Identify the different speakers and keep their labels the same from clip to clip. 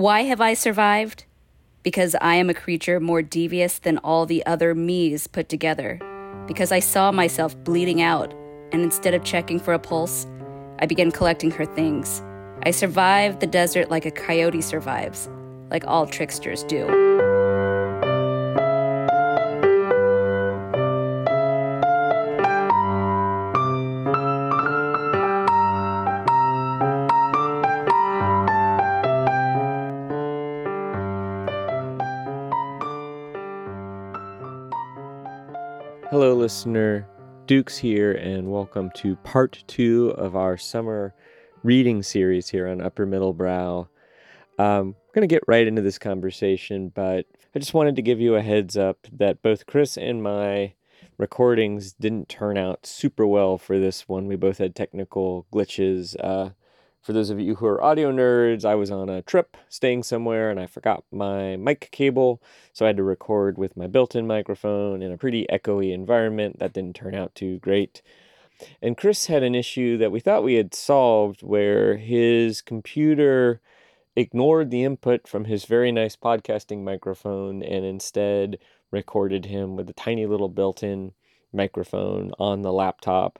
Speaker 1: Why have I survived? Because I am a creature more devious than all the other me's put together. Because I saw myself bleeding out, and instead of checking for a pulse, I began collecting her things. I survived the desert like a coyote survives, like all tricksters do.
Speaker 2: Listener. Dukes here, and welcome to part two of our summer reading series here on Upper Middle Brow. Um, we're going to get right into this conversation, but I just wanted to give you a heads up that both Chris and my recordings didn't turn out super well for this one. We both had technical glitches. Uh, for those of you who are audio nerds, I was on a trip staying somewhere and I forgot my mic cable, so I had to record with my built in microphone in a pretty echoey environment. That didn't turn out too great. And Chris had an issue that we thought we had solved where his computer ignored the input from his very nice podcasting microphone and instead recorded him with a tiny little built in microphone on the laptop.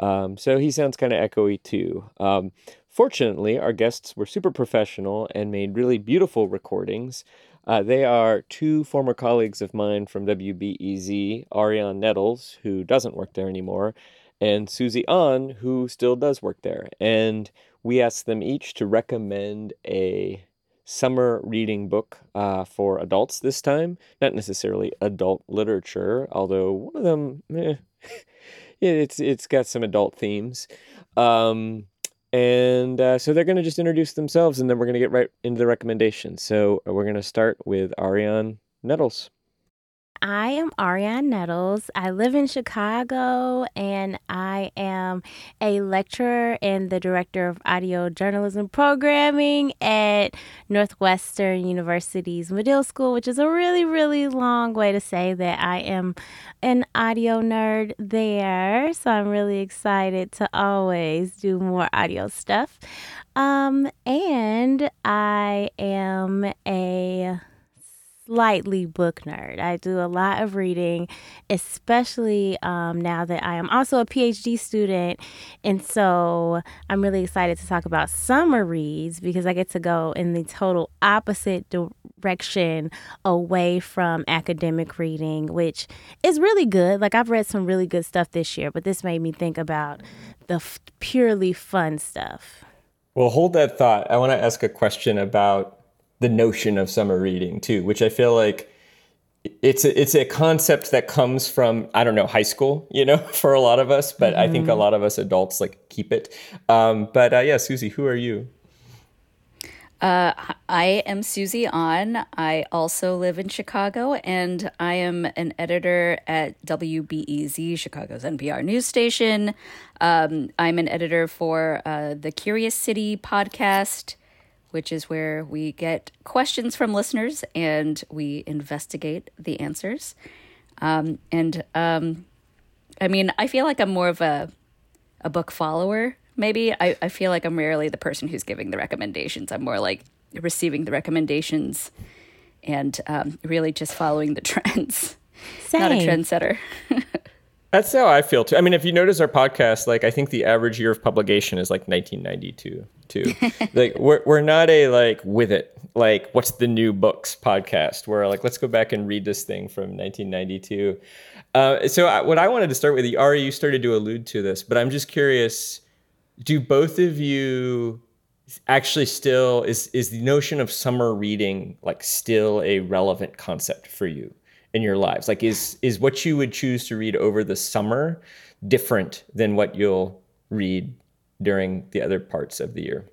Speaker 2: Um, so he sounds kind of echoey too. Um, Fortunately, our guests were super professional and made really beautiful recordings. Uh, they are two former colleagues of mine from WBEZ, Arionne Nettles, who doesn't work there anymore, and Susie An, who still does work there. And we asked them each to recommend a summer reading book uh, for adults this time. Not necessarily adult literature, although one of them, eh, it's it's got some adult themes. Um, and uh, so they're going to just introduce themselves and then we're going to get right into the recommendations. So uh, we're going to start with Arionne Nettles.
Speaker 3: I am Arionne Nettles. I live in Chicago and I am a lecturer and the director of audio journalism programming at Northwestern University's Medill School, which is a really, really long way to say that I am an audio nerd there. So I'm really excited to always do more audio stuff. Um, and I am a slightly book nerd. I do a lot of reading, especially um, now that I am also a PhD student. And so I'm really excited to talk about summer reads because I get to go in the total opposite direction away from academic reading, which is really good. Like I've read some really good stuff this year, but this made me think about the f- purely fun stuff.
Speaker 2: Well, hold that thought. I want to ask a question about the notion of summer reading too, which I feel like it's a, it's a concept that comes from I don't know high school, you know, for a lot of us, but mm-hmm. I think a mm-hmm. lot of us adults like keep it. Um, but uh, yeah, Susie, who are you?
Speaker 1: Uh, I am Susie An. I also live in Chicago, and I am an editor at WBEZ, Chicago's NPR news station. Um, I'm an editor for uh, the Curious City podcast which is where we get questions from listeners and we investigate the answers. Um, and um, I mean, I feel like I'm more of a a book follower. Maybe I, I feel like I'm rarely the person who's giving the recommendations. I'm more like receiving the recommendations and um, really just following the trends. Same. Not a trendsetter.
Speaker 2: That's how I feel too. I mean, if you notice our podcast, like I think the average year of publication is like 1992 too. like we're we're not a like with it like what's the new books podcast where like let's go back and read this thing from 1992. Uh, so I, what I wanted to start with, Ari, you started to allude to this, but I'm just curious: do both of you actually still is is the notion of summer reading like still a relevant concept for you? In your lives? Like, is is what you would choose to read over the summer different than what you'll read during the other parts of the year?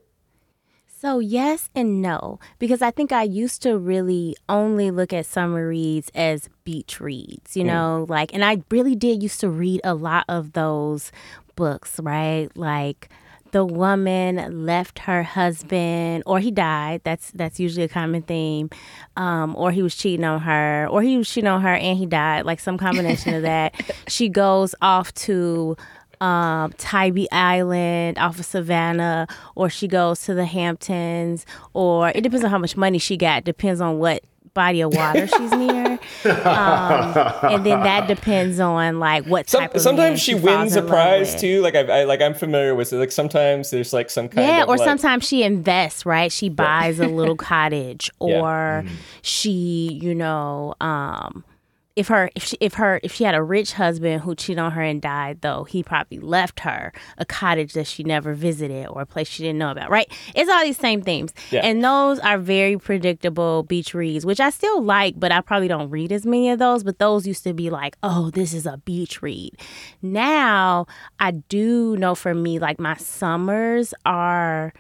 Speaker 3: So, yes and no, because I think I used to really only look at summer reads as beach reads, you mm. know, like, and I really did used to read a lot of those books, right? Like, the woman left her husband or he died. That's that's usually a common theme. Um, or he was cheating on her or he was cheating on her and he died. Like some combination of that. She goes off to um, Tybee Island off of Savannah, or she goes to the Hamptons, or it depends on how much money she got. Depends on what body of water she's near, um, and then that depends on like what
Speaker 4: Some,
Speaker 3: type of
Speaker 4: sometimes she
Speaker 3: falls
Speaker 4: wins a prize too. Like I, I like I'm familiar with it. Like sometimes there's like some kind of
Speaker 3: Yeah,
Speaker 4: of
Speaker 3: or
Speaker 4: like,
Speaker 3: sometimes she invests, right? She buys a little cottage,
Speaker 4: Yeah.
Speaker 3: or she, you know, um, if her if she if her if she had a rich husband who cheated on her and died, though he probably left her a cottage that she never visited or a place she didn't know about, right? It's all these same themes,
Speaker 4: Yeah.
Speaker 3: and those are very predictable beach reads, which I still like, but I probably don't read as many of those. But those used to be like, oh, this is a beach read. Now I do know for me, like my summers are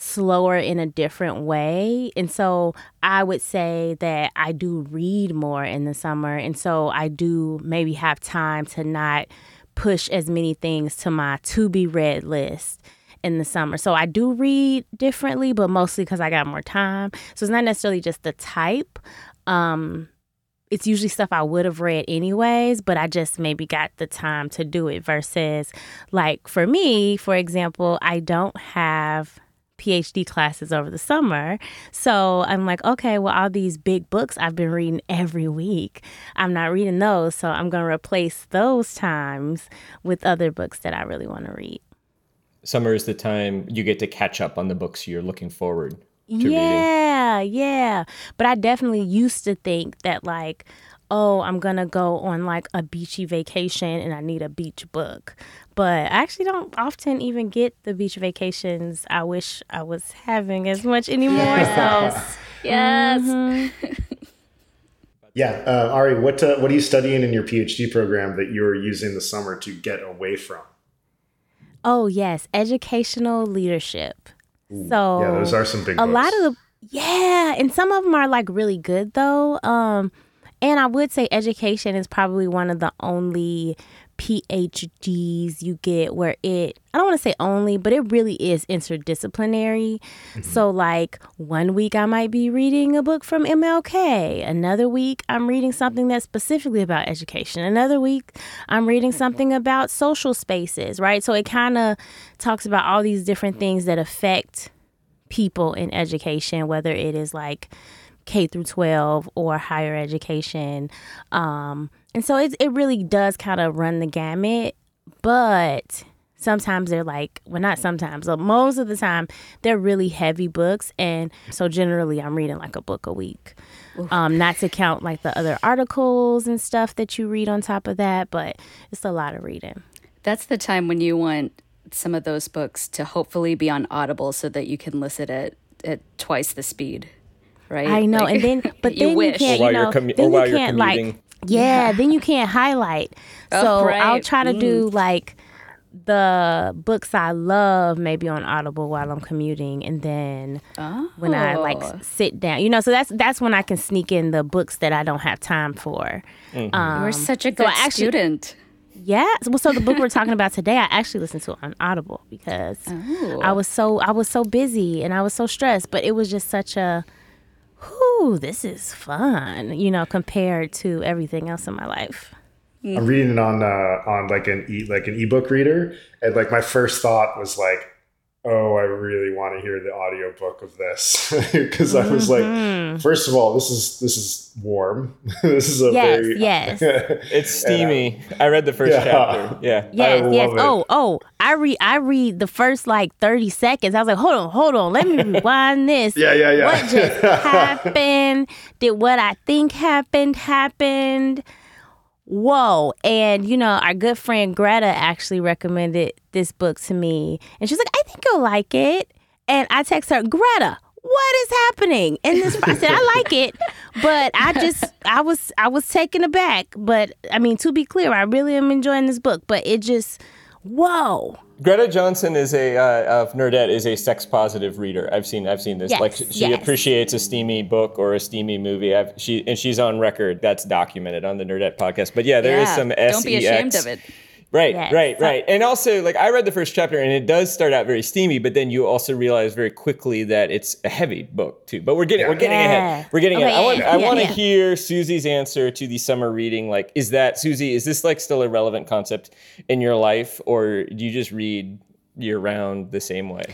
Speaker 3: slower in a different way. And so I would say that I do read more in the summer. And so I do maybe have time to not push as many things to my to be read list in the summer. So I do read differently, but mostly because I got more time. So it's not necessarily just the type. Um, it's usually stuff I would have read anyways, but I just maybe got the time to do it versus like for me, for example, I don't have PhD classes over the summer. So I'm like, okay, well, all these big books I've been reading every week, I'm not reading those. So I'm going to replace those times with other books that I really want to read.
Speaker 4: summer is the time you get to catch up on the books you're looking forward to reading.
Speaker 3: Yeah, yeah. But I definitely used to think that like, oh, I'm gonna go on like a beachy vacation and I need a beach book. But I actually don't often even get the beach vacations I wish I was having as much anymore. So
Speaker 1: Yes.
Speaker 5: Yeah, uh, Ari, what uh, what are you studying in your PhD program that you're using the summer to get away from?
Speaker 3: Oh yes, educational leadership. So
Speaker 5: Yeah, those are some big.
Speaker 3: a
Speaker 5: books.
Speaker 3: lot of the yeah, and some of them are like really good though. Um, and I would say education is probably one of the only PhDs you get where it I don't want to say only, but it really is interdisciplinary. Mm-hmm. So like one week I might be reading a book from MLK, another week I'm reading something that's specifically about education. Another week I'm reading mm-hmm. something about social spaces, right? So it kind of talks about all these different mm-hmm. things that affect people in education, whether it is like K through 12 or higher education. Um, and so it, it really does kind of run the gamut, but sometimes they're like, well, not sometimes, but most of the time, they're really heavy books. And so generally, I'm reading like a book a week. Um, not to count like the other articles and stuff that you read on top of that, but it's a lot of reading.
Speaker 1: That's the time when you want some of those books to hopefully be on Audible so that you can listen at at twice the speed. Right?
Speaker 3: I know,
Speaker 1: Like,
Speaker 3: and then but
Speaker 1: you
Speaker 3: then
Speaker 1: wish.
Speaker 3: you can't,
Speaker 4: Or
Speaker 3: you know,
Speaker 4: commu-
Speaker 3: then
Speaker 4: while
Speaker 3: you can't like, yeah, then you can't highlight.
Speaker 1: Oh,
Speaker 3: So I'll try to do like the books I love maybe on Audible while I'm commuting, and then when I
Speaker 1: Oh.
Speaker 3: like sit down, you know, so that's that's when I can sneak in the books that I don't have time for. Um,
Speaker 1: You're such a good
Speaker 3: I actually-
Speaker 1: student.
Speaker 3: yeah. So, well, so the book we're talking about today, I actually listened to on Audible because
Speaker 1: Oh.
Speaker 3: I was so I was so busy and I was so stressed, but it was just such a whoo, this is fun, you know, compared to everything else in my life.
Speaker 5: I'm reading it on uh, on like an e like an ebook reader, and like my first thought was like, oh, I really want to hear the audiobook of this because I was
Speaker 3: Mm-hmm.
Speaker 5: like, first of all, this is this is warm. this is a
Speaker 3: Yes,
Speaker 5: very
Speaker 3: yes.
Speaker 4: It's steamy. I read the first
Speaker 5: Yeah.
Speaker 4: chapter. Yeah.
Speaker 3: Yes,
Speaker 5: I
Speaker 3: yes.
Speaker 5: it.
Speaker 3: Oh, oh, I read I read the first like 30 seconds. I was like, hold on, hold on, let me rewind this.
Speaker 5: Yeah, yeah, yeah.
Speaker 3: What just happened? Did what I think happened happened? Whoa. And you know, our good friend Greta actually recommended this book to me. And she's like, I think you'll like it. And I text her, Greta, what is happening in this? I said, I like it, but I just, I was, I was taken aback. But I mean, to be clear, I really am enjoying this book. But it just, whoa,
Speaker 4: Greta Johnson is a uh, of Nerdette is a sex positive reader. I've seen I've seen this.
Speaker 3: Yes,
Speaker 4: like she
Speaker 3: yes.
Speaker 4: appreciates a steamy book or a steamy movie. I've, she and she's on record. That's documented on the Nerdette podcast. But yeah, there is
Speaker 1: Yeah,
Speaker 4: some
Speaker 1: Don't be ashamed of it.
Speaker 2: Right,
Speaker 3: Yes.
Speaker 2: right, right. And also, like, I read the first chapter and it does start out very steamy, but then you also realize very quickly that it's a heavy book, too. But we're getting, we're getting
Speaker 3: Yeah.
Speaker 2: ahead. We're getting
Speaker 3: Okay,
Speaker 2: ahead. I want,
Speaker 3: yeah,
Speaker 2: I
Speaker 3: yeah,
Speaker 2: want to hear Susie's answer to the summer reading. Like, is that, Susie, is this like still a relevant concept in your life, or do you just read year round the same way?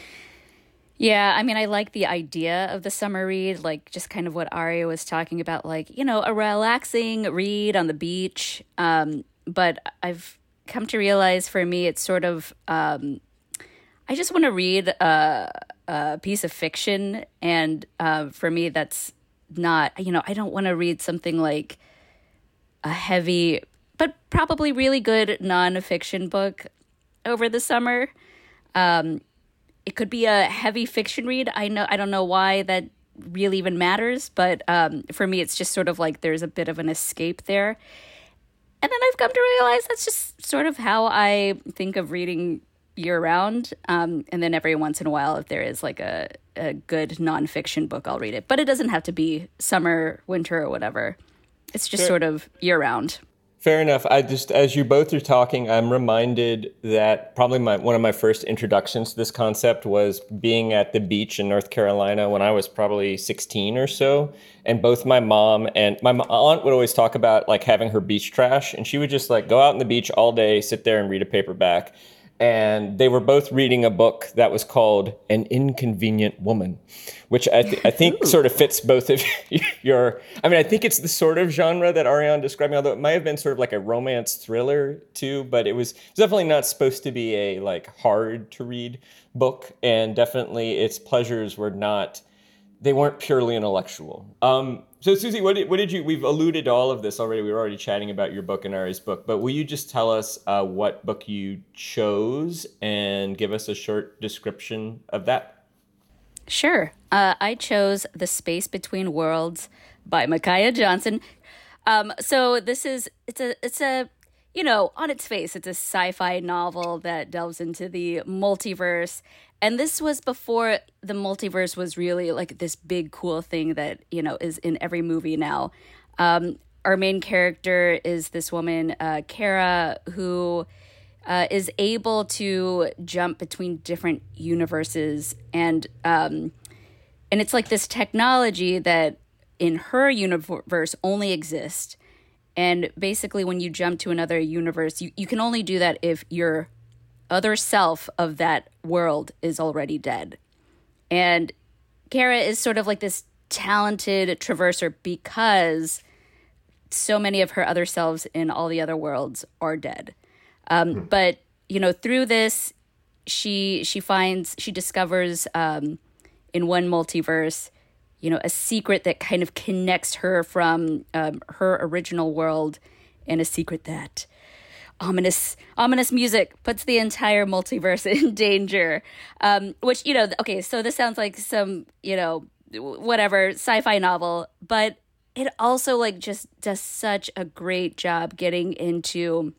Speaker 1: Yeah, I mean, I like the idea of the summer read, like just kind of what Aria was talking about, like, you know, a relaxing read on the beach. Um, but I've come to realize for me, it's sort of, um, I just want to read a, a piece of fiction. And uh, for me, that's not, you know, I don't want to read something like a heavy, but probably really good nonfiction book over the summer it could be a heavy fiction read. I know I don't know why that really even matters, but um, for me, it's just sort of like there's a bit of an escape there. And then I've come to realize that's just sort of how I think of reading year round. Um, and then every once in a while, if there is like a, a good nonfiction book, I'll read it. But it doesn't have to be summer, winter, or whatever. It's just sort of year round.
Speaker 2: Fair enough. I just, as you both are talking, I'm reminded that probably my one of my first introductions to this concept was being at the beach in North Carolina when I was probably 16 or so. And both my mom and my aunt would always talk about like having her beach trash, and she would just like go out on the beach all day, sit there and read a paperback. And they were both reading a book that was called An Inconvenient Woman, which I, th- I think sort of fits both of your. I mean, I think it's the sort of genre that Arionne described, me, although it might have been sort of like a romance thriller too, but it was definitely not supposed to be a like hard to read book. And definitely its pleasures were not, they weren't purely intellectual. Um, so Susie, what did, what did you, we've alluded to all of this already. We were already chatting about your book and Ari's book, but will you just tell us uh, what book you chose and give us a short description of that?
Speaker 1: Sure. Uh, I chose The Space Between Worlds by Micaiah Johnson. Um, so this is it's a it's a you know on its face it's a sci-fi novel that delves into the multiverse, and this was before the multiverse was really like this big cool thing that you know is in every movie now. Um, our main character is this woman, uh, Cara, who uh, is able to jump between different universes and um, and it's like this technology that in her universe only exists and basically when you jump to another universe you, you can only do that if your other self of that world is already dead. And Cara is sort of like this talented traverser because so many of her other selves in all the other worlds are dead. Um, but you know through this she she finds she discovers um, in one multiverse you know a secret that kind of connects her from um, her original world and a secret that ominous ominous music puts the entire multiverse in danger. Um, which you know okay so this sounds like some you know whatever sci-fi novel but it also like just does such a great job getting into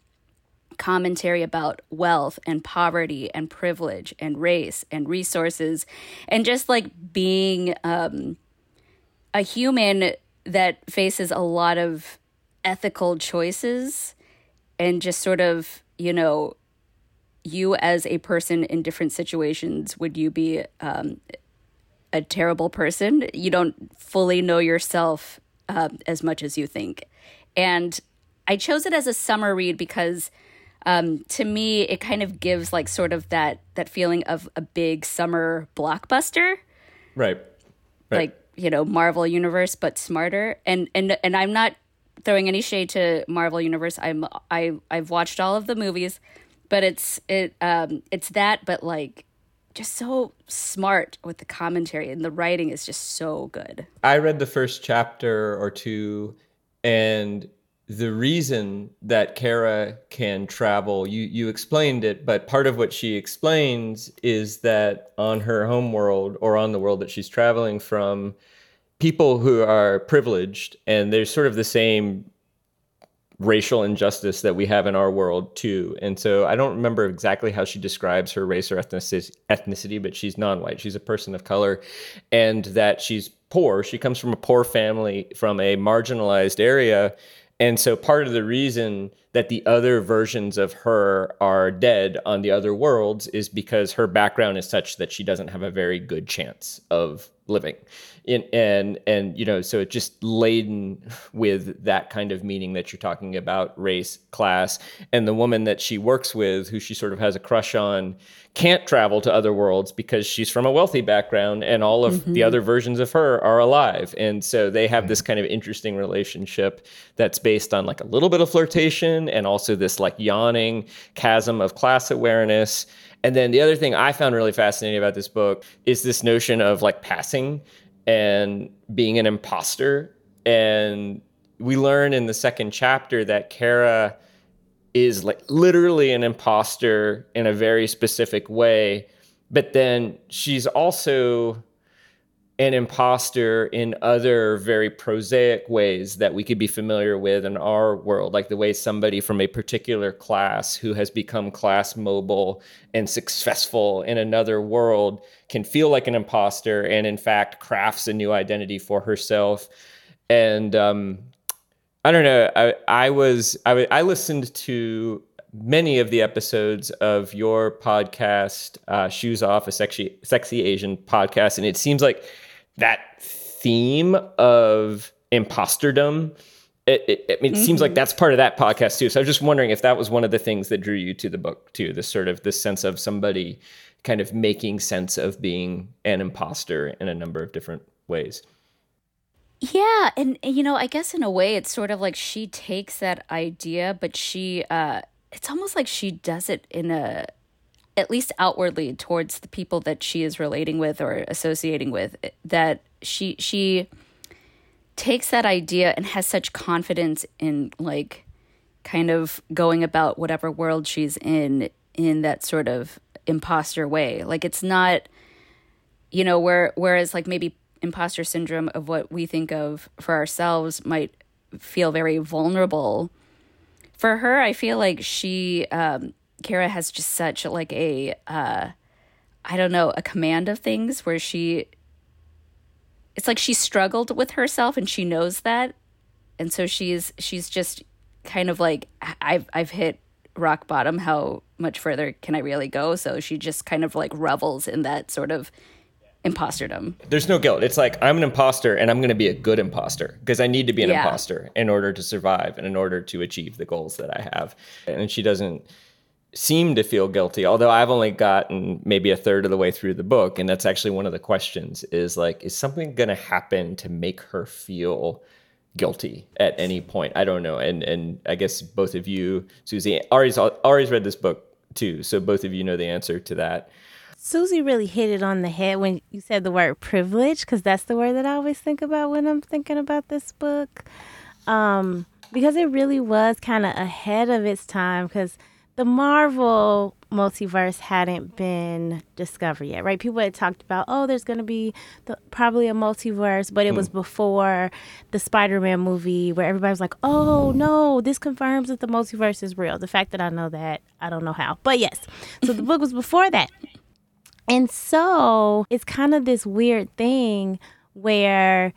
Speaker 1: commentary about wealth and poverty and privilege and race and resources and just like being um, a human that faces a lot of ethical choices and just sort of you know you as a person in different situations would you be um, a terrible person you don't fully know yourself um, as much as you think and i chose it as a summer read because um, to me it kind of gives like sort of that that feeling of a big summer blockbuster
Speaker 2: Right. Right.
Speaker 1: like you know Marvel universe but smarter and and and I'm not throwing any shade to Marvel universe. I'm I I've watched all of the movies but it's it um it's that but like just so smart with the commentary and the writing is just so good.
Speaker 2: I read the first chapter or two, and the reason that Cara can travel, you you explained it, but part of what she explains is that on her home world or on the world that she's traveling from, people who are privileged, and there's sort of the same racial injustice that we have in our world too. And so I don't remember exactly how she describes her race or ethnicity, but she's non-white. She's a person of color and that she's poor. She comes from a poor family from a marginalized area. And so part of the reason that the other versions of her are dead on the other worlds is because her background is such that she doesn't have a very good chance of living. In, and and you know so it's just laden with that kind of meaning that you're talking about race class and the woman that she works with who she sort of has a crush on can't travel to other worlds because she's from a wealthy background and all of mm-hmm. the other versions of her are alive. And so they have this kind of interesting relationship that's based on like a little bit of flirtation and also this like yawning chasm of class awareness and then the other thing I found really fascinating about this book is this notion of like passing and being an imposter. And we learn in the second chapter that Cara is like literally an imposter in a very specific way. But then she's also an imposter in other very prosaic ways that we could be familiar with in our world, like the way somebody from a particular class who has become class mobile and successful in another world can feel like an imposter and, in fact, crafts a new identity for herself. And um, I don't know. I, I was I, I listened to many of the episodes of your podcast, uh, Shoes Off, a sexy sexy Asian podcast, and it seems like that theme of imposterdom it, it, I mean, it mm-hmm. seems like mm-hmm. that's part of that podcast too. So I was just wondering if that was one of the things that drew you to the book too. This sort of this sense of somebody kind of making sense of being an imposter in a number of different ways.
Speaker 1: Yeah, and you know, I guess in a way, it's sort of like she takes that idea, but she, uh, it's almost like she does it in a at least outwardly towards the people that she is relating with or associating with that she she takes that idea and has such confidence in like kind of going about whatever world she's in in that sort of imposter way. Like it's not you know where whereas like maybe imposter syndrome of what we think of for ourselves might feel very vulnerable. For her i feel like she um Cara has just such like a uh I don't know, a command of things where she it's like she struggled with herself and she knows that. And so she's she's just kind of like I've I've hit rock bottom how much further can I really go? So she just kind of like revels in that sort of imposterdom.
Speaker 2: There's no guilt. It's like I'm an imposter and I'm going to be a good imposter because I need to be an yeah. imposter in order to survive and in order to achieve the goals that I have. And she doesn't seem to feel guilty although i've only gotten maybe a third of the way through the book and that's actually one of the questions is like is something going to happen to make her feel guilty at any point? I don't know and and i guess both of you susie ari's ari's read this book too so both of you know the answer to that.
Speaker 3: Susie really hit it on the head when you said the word privilege because that's the word that i always think about when i'm thinking about this book. Um, because it really was kind of ahead of its time because the Marvel multiverse hadn't been discovered yet, right? People had talked about, oh, there's going to be the, probably a multiverse, but it mm. was before the Spider-Man movie where everybody was like, oh no, this confirms that the multiverse is real. The fact that I know that, I don't know how, but yes. So the book was before that, and so it's kind of this weird thing where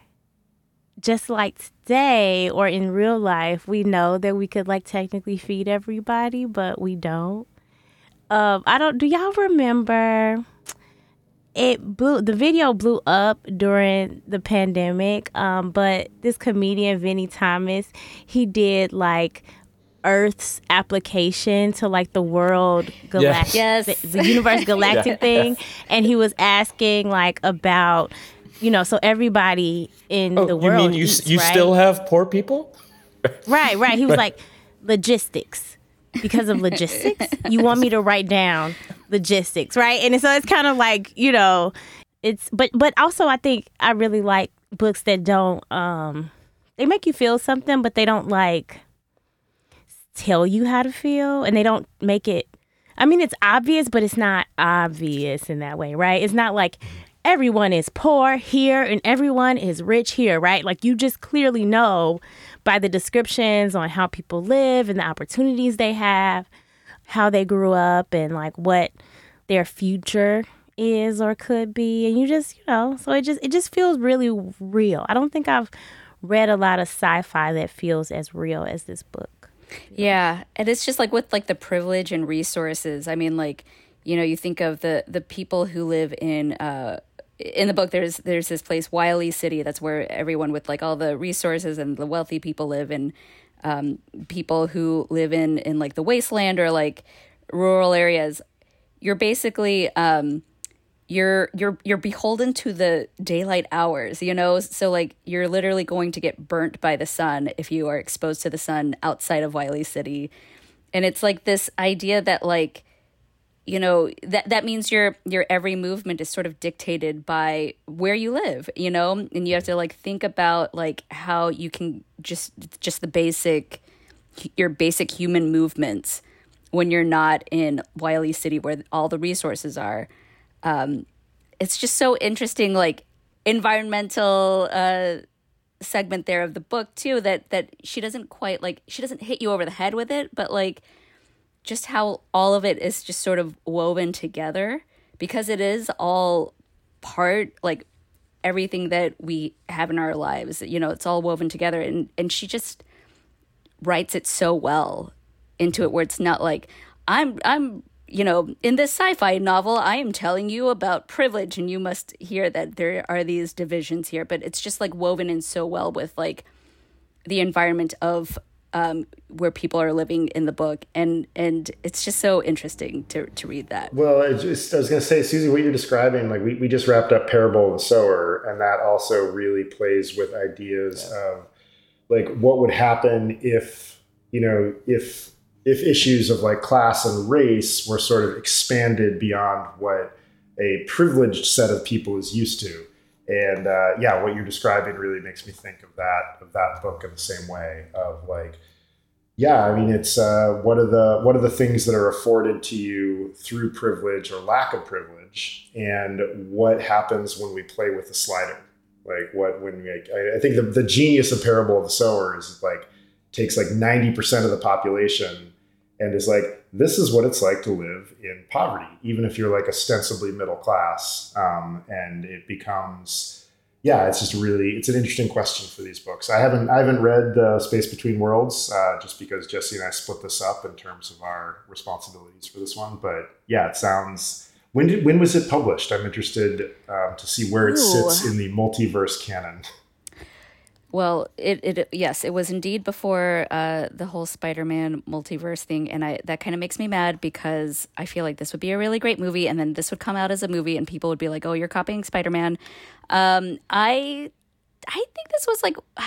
Speaker 3: just like today or in real life, we know that we could like technically feed everybody, but we don't. Um, I don't. Do y'all remember? It blew. The video blew up during the pandemic. Um, but this comedian Vinnie Thomas, he did like Earth's application to like the world galactic,
Speaker 1: yes.
Speaker 3: the, the universe galactic yeah. thing, and he was asking like about you know, so everybody in oh, the world. You mean
Speaker 2: you,
Speaker 3: eats,
Speaker 2: you
Speaker 3: right?
Speaker 2: still have poor people?
Speaker 3: right, right. He was like, logistics. Because of logistics, you want me to write down logistics, right? And so it's kind of like, you know, it's but but also I think I really like books that don't um they make you feel something, but they don't like tell you how to feel and they don't make it I mean, it's obvious, but it's not obvious in that way, right? It's not like everyone is poor here and everyone is rich here, right? Like you just clearly know by the descriptions on how people live and the opportunities they have, how they grew up and like what their future is or could be and you just, you know, so it just it just feels really real. I don't think I've read a lot of sci-fi that feels as real as this book.
Speaker 1: Yeah, and it's just like with like the privilege and resources. I mean, like you know, you think of the the people who live in uh in the book. There's there's this place Wiley City. That's where everyone with like all the resources and the wealthy people live, and um, people who live in in like the wasteland or like rural areas. You're basically um, you're you're you're beholden to the daylight hours you know so like you're literally going to get burnt by the sun if you are exposed to the sun outside of wiley city and it's like this idea that like you know that that means your your every movement is sort of dictated by where you live you know and you have to like think about like how you can just just the basic your basic human movements when you're not in wiley city where all the resources are um, it's just so interesting, like environmental uh, segment there of the book too. That that she doesn't quite like she doesn't hit you over the head with it, but like just how all of it is just sort of woven together because it is all part like everything that we have in our lives you know it's all woven together. And and she just writes it so well into it where it's not like i'm i'm you know, in this sci fi novel, I am telling you about privilege, and you must hear that there are these divisions here, but it's just like woven in so well with like the environment of um, where people are living in the book, and and it's just so interesting to to read that.
Speaker 5: Well, just, I was going to say, Susie, what you're describing, like we, we just wrapped up Parable of the Sower, and that also really plays with ideas yeah. of like what would happen if you know if if issues of like class and race were sort of expanded beyond what a privileged set of people is used to. And uh, yeah, what you're describing really makes me think of that of that book in the same way of like, yeah, I mean, it's uh, what are the what are the things that are afforded to you through privilege or lack of privilege, and what happens when we play with the slider? Like what when we, I, I think the, the genius of Parable of the Sower is like takes like 90% of the population and is like, this is what it's like to live in poverty, even if you're like ostensibly middle class. Um, and it becomes, yeah, it's just really, it's an interesting question for these books. I haven't, I haven't read uh, Space Between Worlds uh, just because Jesse and I split this up in terms of our responsibilities for this one. But yeah, it sounds, when did, when was it published? I'm interested um, to see where it Ooh. sits in the multiverse canon.
Speaker 1: Well, it, it yes, it was indeed before uh, the whole Spider-Man multiverse thing, and I that kind of makes me mad because I feel like this would be a really great movie, and then this would come out as a movie, and people would be like, "Oh, you're copying Spider-Man." Um, I I think this was like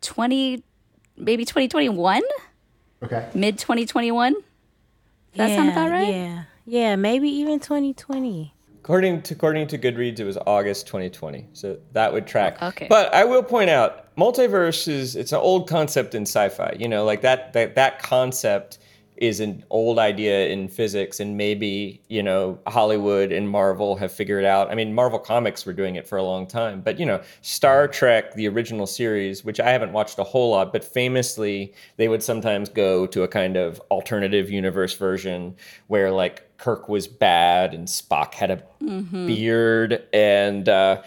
Speaker 1: twenty, maybe twenty twenty one.
Speaker 5: Okay.
Speaker 1: Mid twenty twenty one. That
Speaker 3: yeah,
Speaker 1: sound about right?
Speaker 3: Yeah, yeah, maybe even twenty twenty.
Speaker 2: According to according to Goodreads, it was August 2020, so that would track.
Speaker 1: Okay.
Speaker 2: But I will point out, multiverse is it's an old concept in sci-fi. You know, like that that that concept is an old idea in physics and maybe you know hollywood and marvel have figured out i mean marvel comics were doing it for a long time but you know star trek the original series which i haven't watched a whole lot but famously they would sometimes go to a kind of alternative universe version where like kirk was bad and spock had a mm-hmm. beard and uh,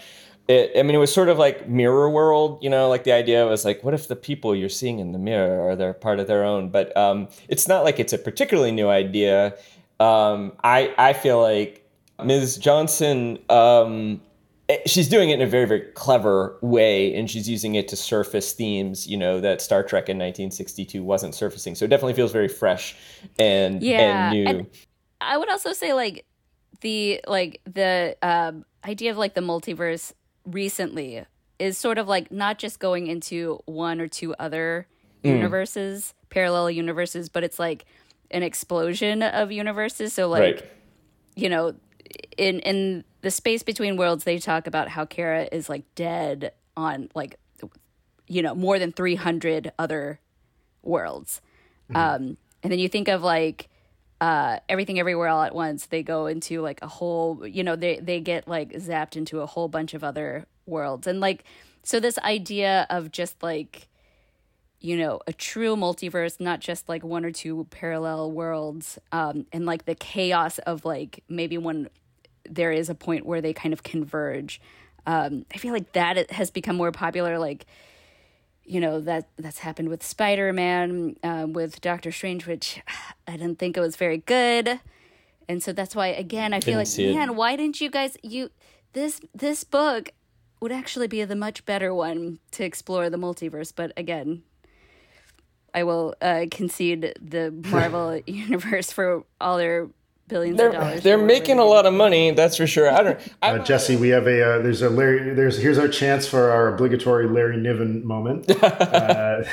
Speaker 2: it, I mean, it was sort of like mirror world, you know, like the idea was like, what if the people you're seeing in the mirror are they're part of their own? But um, it's not like it's a particularly new idea. Um, I, I feel like Ms. Johnson, um, eh, she's doing it in a very, very clever way, and she's using it to surface themes, you know, that Star Trek in 1962 wasn't surfacing. So it definitely feels very fresh and,
Speaker 1: yeah,
Speaker 2: and new.
Speaker 1: And I would also say, like, the like the um, idea of like the multiverse recently is sort of like not just going into one or two other mm. universes, parallel universes, but it's like an explosion of universes. So like right. you know, in in the space between worlds they talk about how Cara is like dead on like you know, more than 300 other worlds. Mm-hmm. Um and then you think of like uh, everything everywhere all at once they go into like a whole you know they they get like zapped into a whole bunch of other worlds. And like so this idea of just like you know a true multiverse not just like one or two parallel worlds um and like the chaos of like maybe when there is a point where they kind of converge um i feel like that has become more popular like you know that that's happened with Spider-Man, uh, with Doctor Strange, which I didn't think it was very good, and so that's why again I feel like man, why didn't you guys you this this book would actually be the much better one to explore the multiverse, but again. I will uh, concede the Marvel universe for all their billions
Speaker 2: They're
Speaker 1: dollars.
Speaker 2: they're
Speaker 1: for
Speaker 2: making a lot of money, that's for sure. I don't. I,
Speaker 5: Uh, Jesse, we have a uh, there's a Larry there's here's our chance for our obligatory Larry Niven moment. Uh,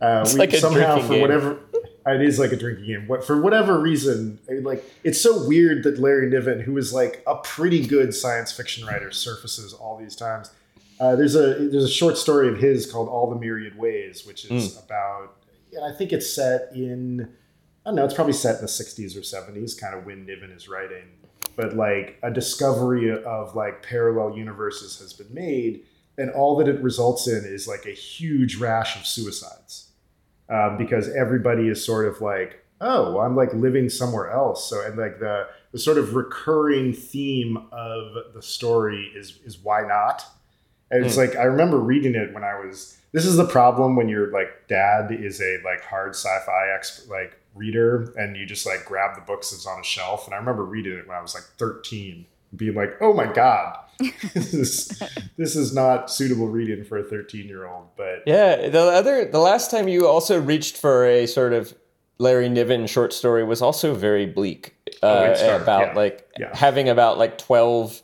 Speaker 5: uh, we
Speaker 2: like a
Speaker 5: somehow for
Speaker 2: game.
Speaker 5: whatever it is like a drinking game. What for whatever reason, like it's so weird that Larry Niven, who is like a pretty good science fiction writer, surfaces all these times. Uh, there's a there's a short story of his called All the Myriad Ways, which is about and I think it's set in I don't know, it's probably set in the 60s or 70s, kind of when Niven is writing. But like a discovery of like parallel universes has been made, and all that it results in is like a huge rash of suicides. Um, because everybody is sort of like, oh, I'm like living somewhere else. So, and like the, the sort of recurring theme of the story is, is why not? And it's like, I remember reading it when I was, this is the problem when your like dad is a like hard sci-fi expert, like reader and you just like grab the books that's on a shelf and i remember reading it when i was like 13 being like oh my god this is this is not suitable reading for a 13 year old but
Speaker 2: yeah, the other the last time you also reached for a sort of Larry Niven short story was also very bleak. Uh,
Speaker 5: Oh,
Speaker 2: about
Speaker 5: yeah.
Speaker 2: like
Speaker 5: Yeah.
Speaker 2: having about like twelve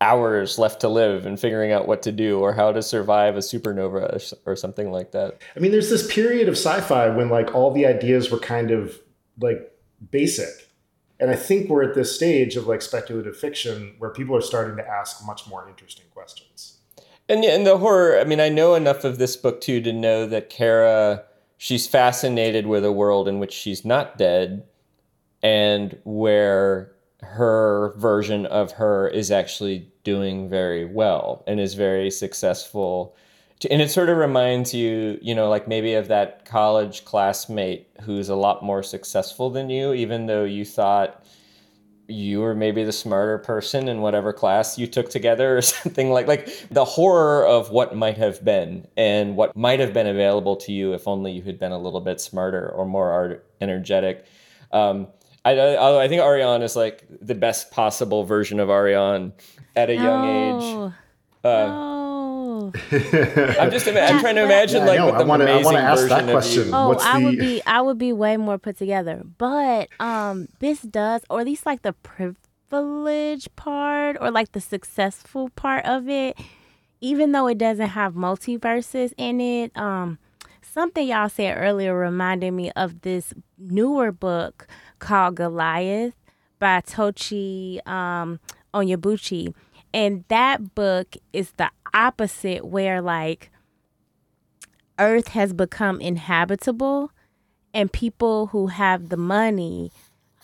Speaker 2: hours left to live and figuring out what to do or how to survive a supernova or or something like that.
Speaker 5: i mean there's this period of sci-fi when like all the ideas were kind of like basic and i think we're at this stage of like speculative fiction where people are starting to ask much more interesting questions
Speaker 2: And yeah, and the horror. I mean, I know enough of this book too to know that Cara, she's fascinated with a world in which she's not dead, and where her version of her is actually doing very well and is very successful. And it sort of reminds you, you know, like maybe of that college classmate who's a lot more successful than you, even though you thought you were maybe the smarter person in whatever class you took together or something like like the horror of what might have been and what might have been available to you if only you had been a little bit smarter or more energetic um, I, I, although I think Arionne is like the best possible version of Arionne at a young age.
Speaker 3: Oh,
Speaker 2: Uh,
Speaker 3: no.
Speaker 2: I'm just ima- I'm trying to imagine
Speaker 5: Yeah,
Speaker 2: like
Speaker 5: know.
Speaker 2: what
Speaker 5: I
Speaker 2: the
Speaker 5: wanna- I
Speaker 2: amazing
Speaker 5: wanna ask
Speaker 2: version
Speaker 5: that
Speaker 2: of
Speaker 5: question.
Speaker 2: you.
Speaker 3: Oh,
Speaker 5: What's
Speaker 3: I would be I would be way more put together. But um this does or at least like the privilege part or like the successful part of it, even though it doesn't have multiverses in it, um something y'all said earlier reminded me of this newer book called Goliath by Tochi um Onyebuchi. And that book is the opposite where like Earth has become inhabitable and people who have the money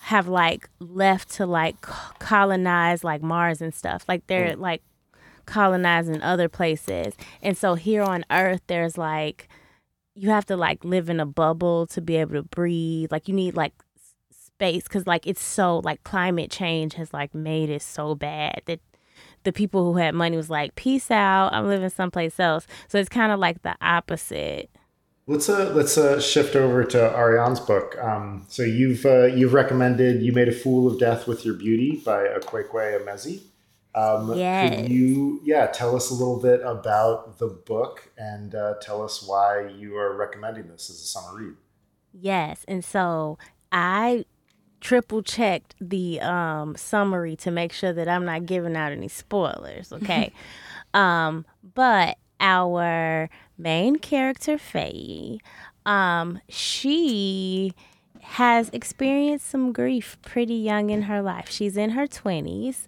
Speaker 3: have like left to like colonize like Mars and stuff. Like they're like colonizing other places. And so here on Earth there's like you have to like live in a bubble to be able to breathe. Like you need like space cuz like it's so like climate change has like made it so bad that the people who had money was like peace out, I'm living someplace else. So it's kind of like the opposite.
Speaker 5: Let's uh let's uh shift over to Arionne's book. Um, so you've uh, you've recommended "You Made a Fool of Death with Your Beauty" by Akwaeke Emezi. Um,
Speaker 3: Yes.
Speaker 5: Could you yeah tell us a little bit about the book and uh, tell us why you are recommending this as a summer read?
Speaker 3: Yes, and so I triple checked the um, summary to make sure that I'm not giving out any spoilers. Okay, um, but our main character Feyi, um, she has experienced some grief pretty young in her life. She's in her twenties.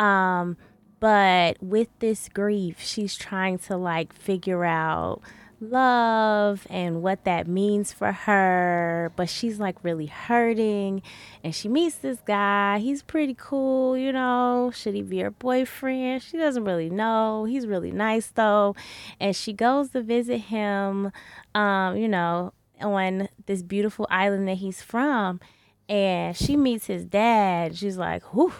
Speaker 3: Um, but with this grief, she's trying to like figure out love and what that means for her. But she's like really hurting. And she meets this guy. He's pretty cool, you know. Should he be her boyfriend? She doesn't really know. He's really nice though. And she goes to visit him, um, you know, on this beautiful island that he's from. And she meets his dad. She's like, whew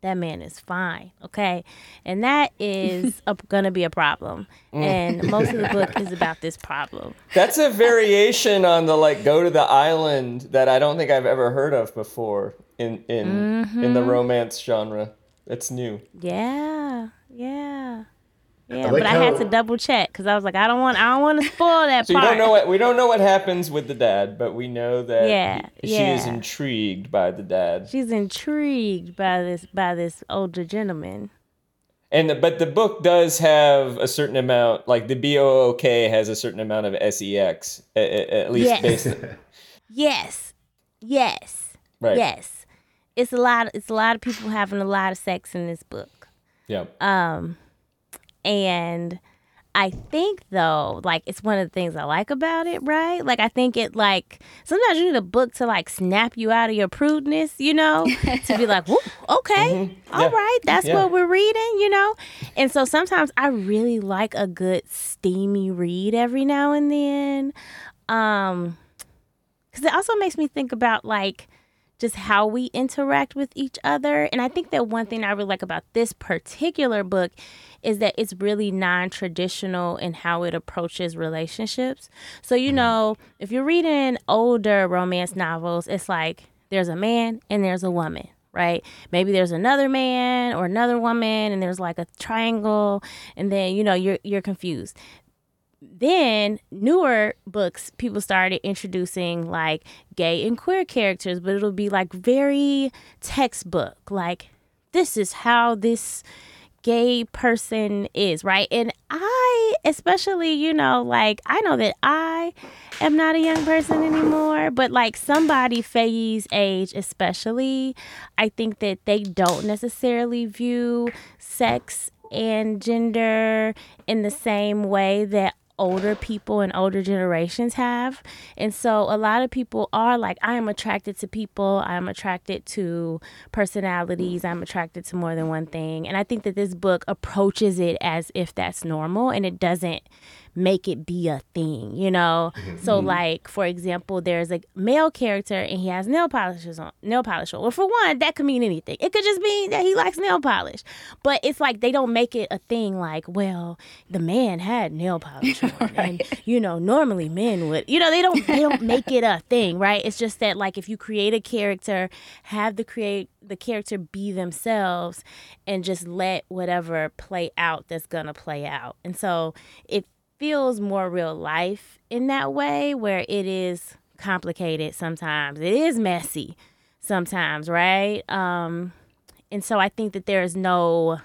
Speaker 3: that man is fine, okay? And that is a, gonna be a problem. Mm. And most of the book is about this problem.
Speaker 2: That's a variation on the like go to the island that I don't think I've ever heard of before in in in the mm-hmm. romance genre. It's new.
Speaker 3: Yeah, yeah, yeah.
Speaker 5: like
Speaker 3: but I had to double check because I was like, I don't want, I don't want to spoil that
Speaker 2: So you
Speaker 3: part.
Speaker 2: don't know what we don't know what happens with the dad, but we know that
Speaker 3: Yeah,
Speaker 2: he- she is intrigued by the dad.
Speaker 3: She's intrigued by this by this older gentleman.
Speaker 2: And the, but the book does have a certain amount, like the BOOK has a certain amount of sex, a- a- at least
Speaker 3: Yes.
Speaker 2: based.
Speaker 3: Yes, yes,
Speaker 2: Right.
Speaker 3: yes. It's a lot. It's a lot of people having a lot of sex in this book.
Speaker 2: Yeah.
Speaker 3: Um, and I think though, like it's one of the things I like about it, right? Like I think it like sometimes you need a book to like snap you out of your prudeness, you know, to be like, okay, all
Speaker 2: Mm-hmm. Yeah.
Speaker 3: right, that's
Speaker 2: Yeah.
Speaker 3: what we're reading, you know. And so sometimes I really like a good steamy read every now and then, um, because it also makes me think about like just how we interact with each other. And I think that one thing I really like about this particular book is that it's really non traditional in how it approaches relationships. So, you mm-hmm. know, if you're reading older romance novels, it's like there's a man and there's a woman. Right? Maybe there's another man or another woman and there's like a triangle and then you know you're you're confused then newer books people started introducing like gay and queer characters but it'll be like very textbook like this is how this gay person is right? And i especially you know like i know that i am not a young person anymore but like somebody Feyi's age especially i think that they don't necessarily view sex and gender in the same way that older people and older generations have. And so a lot of people are like, I am attracted to people, I'm attracted to personalities, I'm attracted to more than one thing. And I think that this book approaches it as if that's normal and it doesn't make it be a thing, you know? Mm-hmm. So mm-hmm. like for example, there's a male character and he has nail polishes on nail polish on. Well for one, that could mean anything. It could just mean that he likes nail polish. But it's like they don't make it a thing like, well, the man had nail polish on and you know, normally men would you know, they don't they don't make it a thing, right? It's just that like if you create a character, have the create the character be themselves and just let whatever play out that's gonna play out. And so it feels more real life in that way where it is complicated sometimes. It is messy sometimes, right? Um and so I think that there is no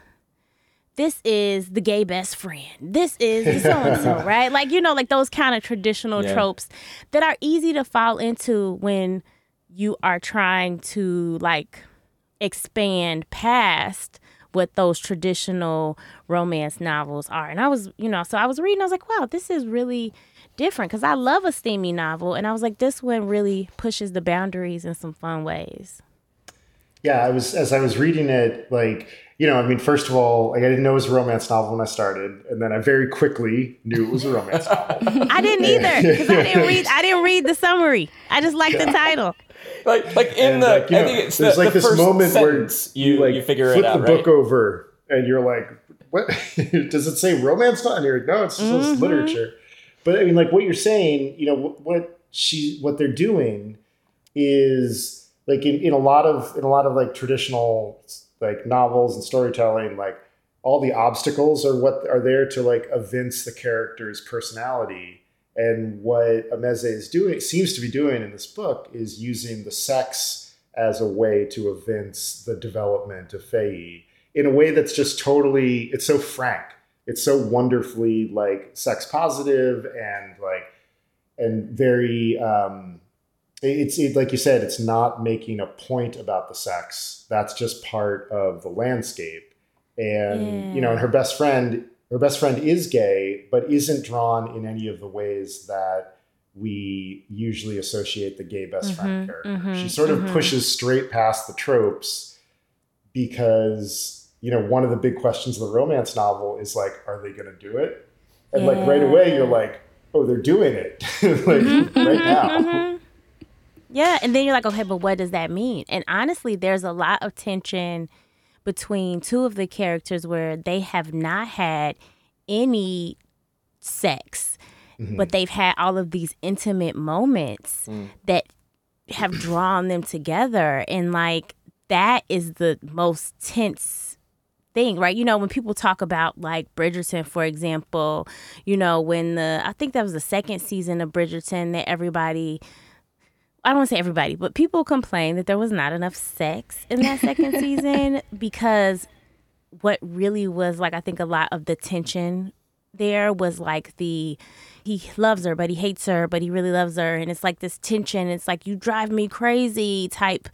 Speaker 3: this is the gay best friend. This is so and so, right? Like you know, like those kind of traditional
Speaker 2: Yeah.
Speaker 3: tropes that are easy to fall into when you are trying to like expand past what those traditional romance novels are. And I was, you know, so I was reading, I was like, wow, this is really different because I love a steamy novel. And I was like, this one really pushes the boundaries in some fun ways.
Speaker 5: Yeah, I was as I was reading it, like you know, I mean, first of all, like I didn't know it was a romance novel when I started, and then I very quickly knew it was a romance novel.
Speaker 3: I didn't either because I didn't read. I didn't read the summary. I just liked the title.
Speaker 2: Like like in
Speaker 5: And
Speaker 2: the
Speaker 5: like, you
Speaker 2: I
Speaker 5: know,
Speaker 2: think it's
Speaker 5: there's
Speaker 2: the,
Speaker 5: like
Speaker 2: the
Speaker 5: this
Speaker 2: first
Speaker 5: moment where
Speaker 2: you
Speaker 5: like
Speaker 2: you figure
Speaker 5: flip
Speaker 2: it out,
Speaker 5: the
Speaker 2: right?
Speaker 5: book over, and you're like, "What does it say? Romance novel?" And you're like, "No, it's just
Speaker 3: Mm-hmm.
Speaker 5: literature." But I mean, like what you're saying, you know, what, what she what they're doing is like in, in a lot of in a lot of like traditional like novels and storytelling, like all the obstacles are what are there to like evince the character's personality. And what Emezi is doing seems to be doing in this book is using the sex as a way to evince the development of Feyi in a way that's just totally it's so frank. It's so wonderfully like sex positive and like and very um it's it, like you said it's not making a point about the sex. That's just part of the landscape. And you know and her best friend her best friend is gay but isn't drawn in any of the ways that we usually associate the gay best friend
Speaker 3: Mhm,
Speaker 5: character.
Speaker 3: mhm,
Speaker 5: she sort of
Speaker 3: mhm.
Speaker 5: pushes straight past the tropes because you know one of the big questions of the romance novel is like are they going to do it? And like right away you're like oh they're doing it. Like right now.
Speaker 3: Mhm. Yeah, and then you're like, okay, but what does that mean? And honestly, there's a lot of tension between two of the characters where they have not had any sex, mm-hmm. but they've had all of these intimate moments mm. that have drawn them together. And like that is the most tense thing, right? You know, when people talk about like Bridgerton, for example, you know, when the I think that was the second season of Bridgerton that everybody I don't want to say everybody, but people complained that there was not enough sex in that second season because what really was like I think a lot of the tension there was like the he loves her but he hates her but he really loves her and it's like this tension it's like you drive me crazy type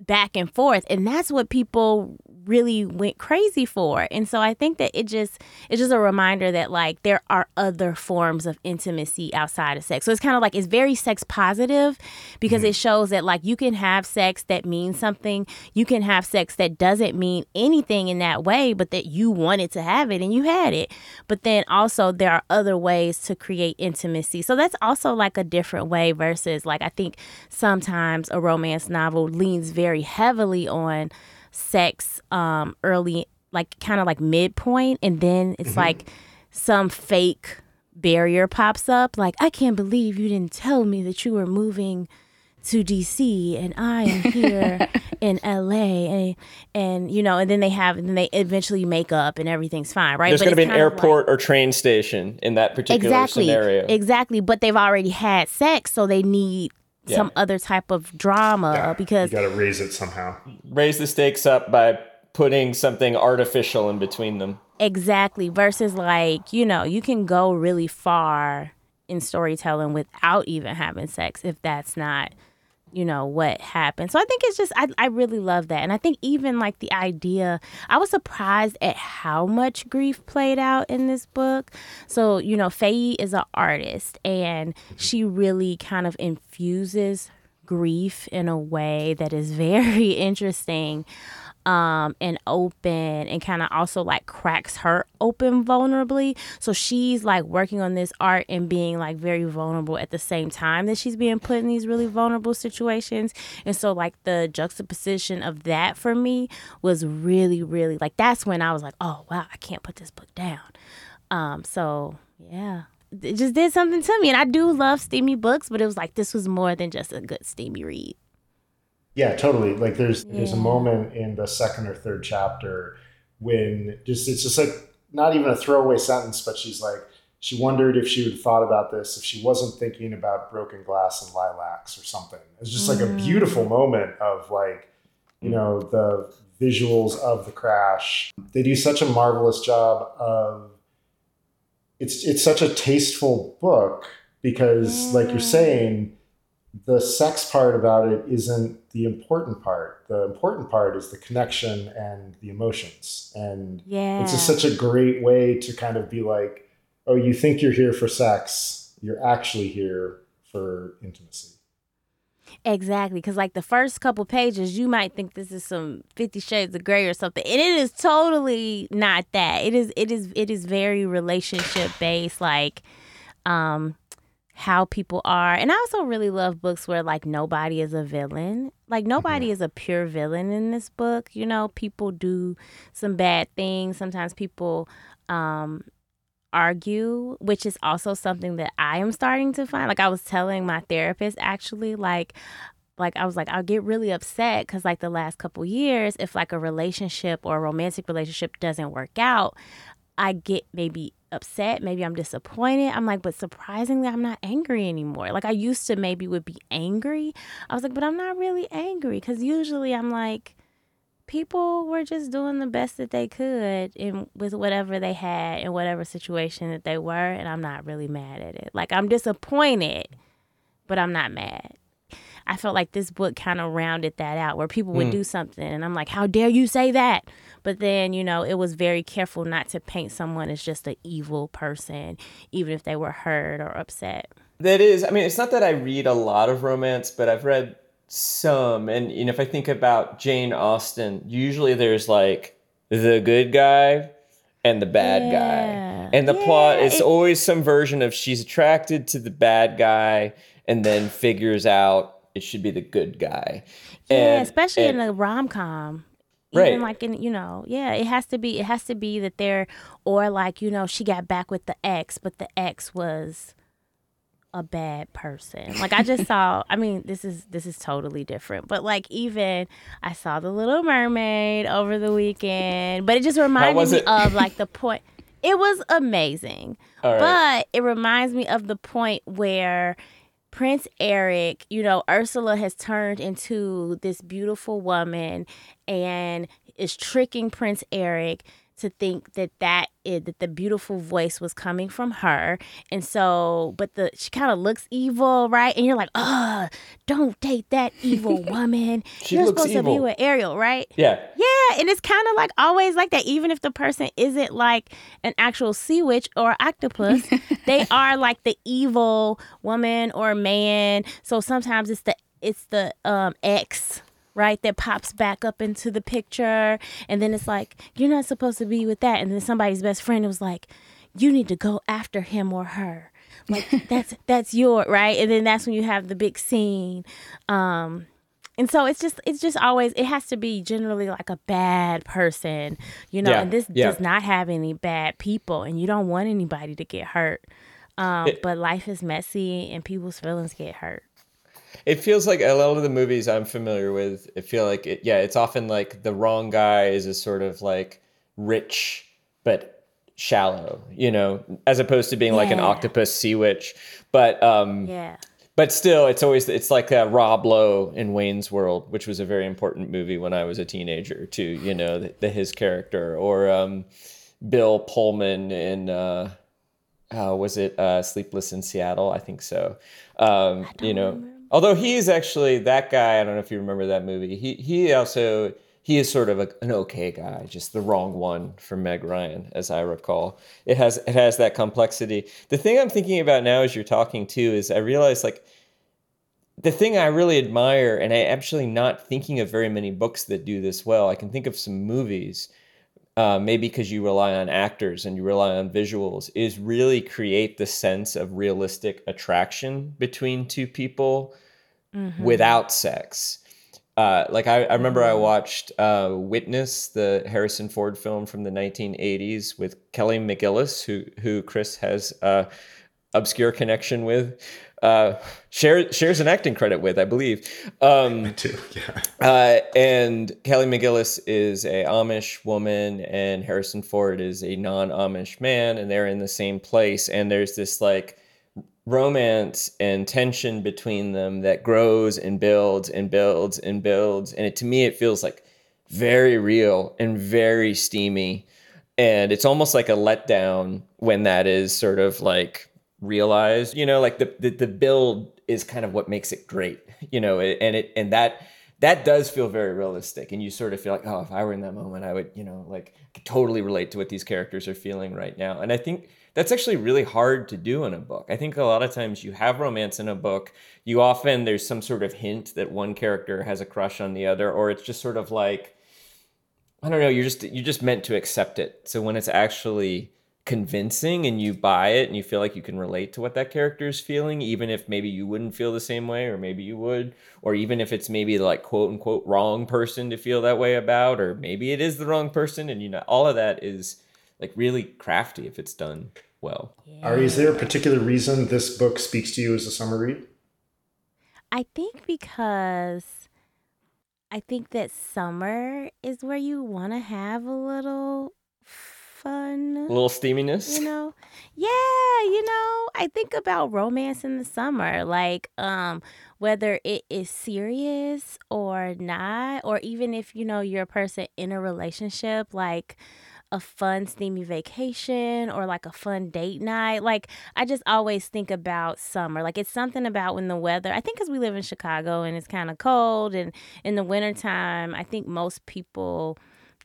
Speaker 3: back and forth and that's what people really went crazy for. And so I think that it just it's just a reminder that like there are other forms of intimacy outside of sex. So it's kind of like it's very sex positive because mm-hmm. it shows that like you can have sex that means something. You can have sex that doesn't mean anything in that way, but that you wanted to have it and you had it. But then also there are other ways to create intimacy. So that's also like a different way versus like I think sometimes a romance novel leans very heavily on sex um early like kind of like midpoint and then it's mm-hmm. like some fake barrier pops up like i can't believe you didn't tell me that you were moving to DC and I am here in LA and and you know and then they have and then they eventually make up and everything's fine right?
Speaker 2: There's going to be an airport like, or train station in that particular
Speaker 3: exactly,
Speaker 2: scenario.
Speaker 3: Exactly. But they've already had sex so they need yeah. some other type of drama yeah, because
Speaker 5: you got to raise it somehow.
Speaker 2: Raise the stakes up by putting something artificial in between them.
Speaker 3: Exactly. Versus like, you know, you can go really far in storytelling without even having sex if that's not you know what happened. So i think it's just I, I really love that. And i think even like the idea i was surprised at how much grief played out in this book. So you know Feyi is an artist and she really kind of infuses grief in a way that is very interesting um, and open and kind of also like cracks her open vulnerably. So she's like working on this art and being like very vulnerable at the same time that she's being put in these really vulnerable situations. And so like the juxtaposition of that for me was really, really like that's when I was like, oh wow, I can't put this book down. Um, so yeah it just did something to me. And I do love steamy books, but it was like this was more than just a good steamy read.
Speaker 5: Yeah, totally. Like there's yeah. there's a moment in the second or third chapter when just it's just like not even a throwaway sentence, but she's like she wondered if she would have thought about this if she wasn't thinking about broken glass and lilacs or something. It's just like a beautiful mm. moment of like, you know, the visuals of the crash. They do such a marvelous job of it's it's such a tasteful book because like you're saying the sex part about it isn't the important part. The important part is the connection and the emotions. And
Speaker 3: yeah.
Speaker 5: it's just such a great way to kind of be like, oh, you think you're here for sex, you're actually here for intimacy.
Speaker 3: Exactly, because like the first couple pages, you might think this is some Fifty Shades of Grey or something, and it is totally not that. It is, it is, it is very relationship based. Like, um, how people are. And I also really love books where like nobody is a villain. Like nobody mm-hmm. is a pure villain in this book. You know, people do some bad things. Sometimes people um argue, which is also something that I am starting to find. Like I was telling my therapist actually like like I was like I'll get really upset cuz like the last couple years if like a relationship or a romantic relationship doesn't work out, I get maybe upset, maybe I'm disappointed. I'm like, but surprisingly, I'm not angry anymore. Like I used to maybe would be angry. I was like, but I'm not really angry because usually I'm like, people were just doing the best that they could in with whatever they had in whatever situation that they were, and I'm not really mad at it. Like I'm disappointed, but I'm not mad. I felt like this book kind of rounded that out where people would mm. do something and I'm like, how dare you say that? But then, you know, it was very careful not to paint someone as just an evil person, even if they were hurt or upset.
Speaker 2: That is, I mean, it's not that I read a lot of romance, but I've read some. And, you know, if I think about Jane Austen, usually there's like the good guy and the bad yeah. guy. And the yeah, plot is it, always some version of she's attracted to the bad guy and then figures out it should be the good guy.
Speaker 3: Yeah, and, especially and, in a rom com. Even
Speaker 2: Right.
Speaker 3: like in you know, yeah, it has to be it has to be that they're or like, you know, she got back with the ex, but the ex was a bad person. Like I just saw I mean, this is this is totally different. But like even I saw the little mermaid over the weekend, but it just reminded me
Speaker 2: it?
Speaker 3: of like the point it was amazing.
Speaker 2: Right.
Speaker 3: But it reminds me of the point where Prince Eric, you know, Ursula has turned into this beautiful woman and is tricking Prince Eric to think that that is, that the beautiful voice was coming from her. And so, but the she kind of looks evil, right? And you're like, "Oh, don't date that evil woman.
Speaker 2: She
Speaker 3: you're supposed to be with Ariel, right?"
Speaker 2: Yeah.
Speaker 3: Yeah, and it's kind of like always like that. Even if the person isn't like an actual sea witch or octopus, they are like the evil woman or man. So sometimes it's the it's the um ex right that pops back up into the picture, and then it's like you're not supposed to be with that, and then somebody's best friend was like, you need to go after him or her. Like that's that's your right, and then that's when you have the big scene. Um, and so it's just it's just always it has to be generally like a bad person you know
Speaker 2: Yeah,
Speaker 3: and this
Speaker 2: yeah.
Speaker 3: does not have any bad people and you don't want anybody to get hurt um,
Speaker 2: It-
Speaker 3: but life is messy and people's feelings get hurt
Speaker 2: It feels like a lot of the movies I'm familiar with, it feel like it yeah, it's often like the wrong guy is a sort of like rich but shallow, you know, as opposed to being like an octopus sea witch. But um
Speaker 3: yeah
Speaker 2: but still it's always it's like uh, Rob Lowe in Wayne's World, which was a very important movie when I was a teenager too, you know, the, the his character or um Bill Pullman in uh uh, was it uh, Sleepless in Seattle? I think so. Um, you know, although he is actually that guy. I don't know if you remember that movie. He he also he is sort of a, an okay guy, just the wrong one for Meg Ryan, as I recall. It has it has that complexity. The thing I'm thinking about now, as you're talking too, is I realize like the thing I really admire, and I actually not thinking of very many books that do this well. I can think of some movies uh, maybe because you rely on actors and you rely on visuals, is really create the sense of realistic attraction between two people without sex. Uh, like I, I remember I watched uh, Witness, the Harrison Ford film from the 1980s with Kelly McGillis, who who Chris has uh, obscure connection with, uh, share, shares an acting credit with, I believe. Um, Me
Speaker 5: too. Yeah.
Speaker 2: uh, and Kelly McGillis is a Amish woman, and Harrison Ford is a non-Amish man, and they're in the same place. And there's this like romance and tension between them that grows and builds and builds and builds. And it, to me, it feels like very real and very steamy. And it's almost like a letdown when that is sort of like realized. You know, like the the, the build is kind of what makes it great. You know, and it and that that does feel very realistic and you sort of feel like oh if i were in that moment i would you know like totally relate to what these characters are feeling right now and i think that's actually really hard to do in a book i think a lot of times you have romance in a book you often there's some sort of hint that one character has a crush on the other or it's just sort of like i don't know you're just you're just meant to accept it so when it's actually convincing and you buy it and you feel like you can relate to what that character is feeling even if maybe you wouldn't feel the same way or maybe you would or even if it's maybe like quote unquote wrong person to feel that way about or maybe it is the wrong person and you know all of that is like really crafty if it's done well
Speaker 5: Ari, is there a particular reason this book speaks to you as a summer read?
Speaker 3: i think because i think that summer is where you want to have a little fun
Speaker 2: a little steaminess?
Speaker 3: you know? Yeah you know i think about romance in the summer like um whether it is serious or not or even if you know you're a person in a relationship like a fun steamy vacation or like a fun date night like i just always think about summer. Like it's something about when the weather i think because we live in chicago and it's kind of cold and in the wintertime i think most people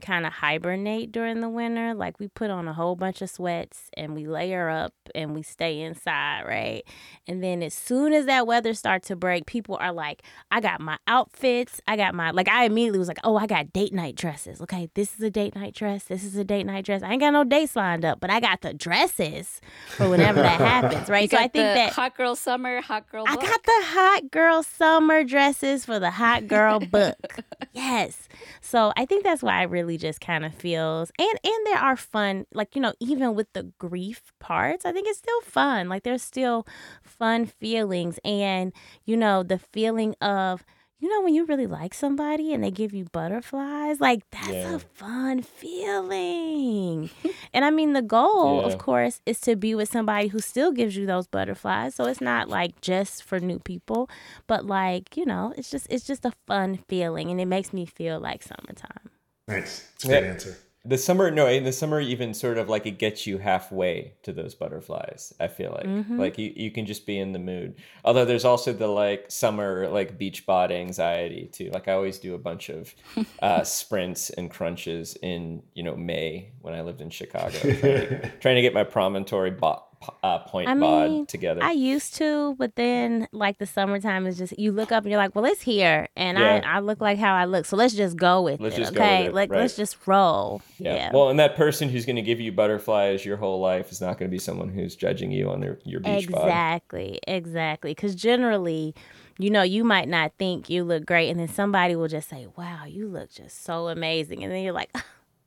Speaker 3: kind of hibernate during the winter. Like we put on a whole bunch of sweats and we layer up and we stay inside, right? And then as soon as that weather starts to break, people are like, I got my outfits. I got my, like, I immediately was like, oh, I got date night dresses. Okay, this is a date night dress. This is a date night dress. I ain't got no dates lined up, but I got the dresses for whenever that happens, right?
Speaker 1: You
Speaker 3: so
Speaker 1: got
Speaker 3: I think
Speaker 1: the
Speaker 3: that.
Speaker 1: hot girl summer, hot girl.
Speaker 3: I got the hot girl summer dresses for the hot girl book. yes. So I think that's why it really just kind of feels and and there are fun like you know even with the grief parts, I think it's still fun. Like there's still fun feelings and you know the feeling of you know when you really like somebody and they give you butterflies like that's
Speaker 2: Yeah.
Speaker 3: a fun feeling and i mean the goal
Speaker 2: Yeah.
Speaker 3: of course is to be with somebody who still gives you those butterflies so it's not like just for new people but like you know it's just it's just a fun feeling and it makes me feel like summertime
Speaker 5: Nice. It's a great
Speaker 2: Yeah.
Speaker 5: answer.
Speaker 2: The summer, no, in the summer, even sort of like it gets you halfway to those butterflies. I feel like,
Speaker 3: Mhm.
Speaker 2: like you, you can just be in the mood. Although there's also the like summer like beach bod anxiety too. Like I always do a bunch of uh, sprints and crunches in you know May when I lived in Chicago, trying to, trying to get my promontory bo- uh, point
Speaker 3: I
Speaker 2: bod together.
Speaker 3: I used to, but then like the summertime is just you look up and you're like, well, it's here, and
Speaker 2: Yeah.
Speaker 3: I I look like how I look, so let's just go with
Speaker 2: Let's
Speaker 3: it,
Speaker 2: just go with
Speaker 3: okay?
Speaker 2: it,
Speaker 3: Like
Speaker 2: right.
Speaker 3: let's just roll.
Speaker 2: yeah.
Speaker 3: Yeah.
Speaker 2: Well, and that person who's going to give you butterflies your whole life is not going to be someone who's judging you on their your beach bod.
Speaker 3: Exactly, exactly. Because generally, you know, you might not think you look great, and then somebody will just say, "Wow, you look just so amazing," and then you're like,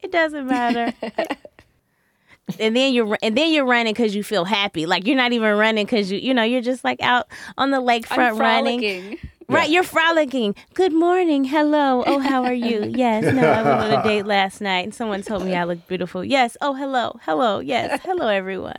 Speaker 3: "It doesn't matter." and then you're and then you're running because you feel happy. Like you're not even running because you you know you're just like out on the lakefront
Speaker 1: I'm
Speaker 3: running.
Speaker 1: frolicking.
Speaker 3: Right, you're frolicking. Good morning. Hello. Oh, how are you? Yes. No, I went on a date last night and someone told me I look beautiful. Yes. Oh, hello. Hello. Yes. Hello, everyone.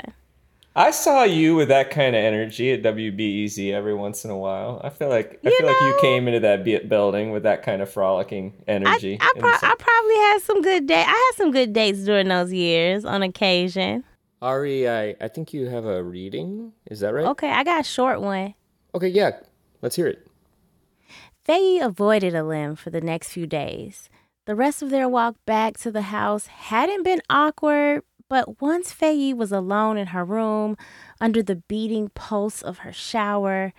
Speaker 2: I saw you with that kind of energy at WBEZ every once in a while. I feel like I
Speaker 3: You
Speaker 2: feel like you came into that building with that kind of frolicking energy.
Speaker 3: I,
Speaker 2: And
Speaker 3: pro- I probably had some good day. I had some good dates during those years on occasion.
Speaker 4: Ari, I, I think you have a reading. Is that right?
Speaker 3: Okay, I got a short one.
Speaker 4: Okay, yeah. Let's hear it.
Speaker 3: Feyi avoided Alim for the next few days. The rest of their walk back to the house hadn't been awkward, but once Feyi was alone in her room, under the beating pulse of her shower,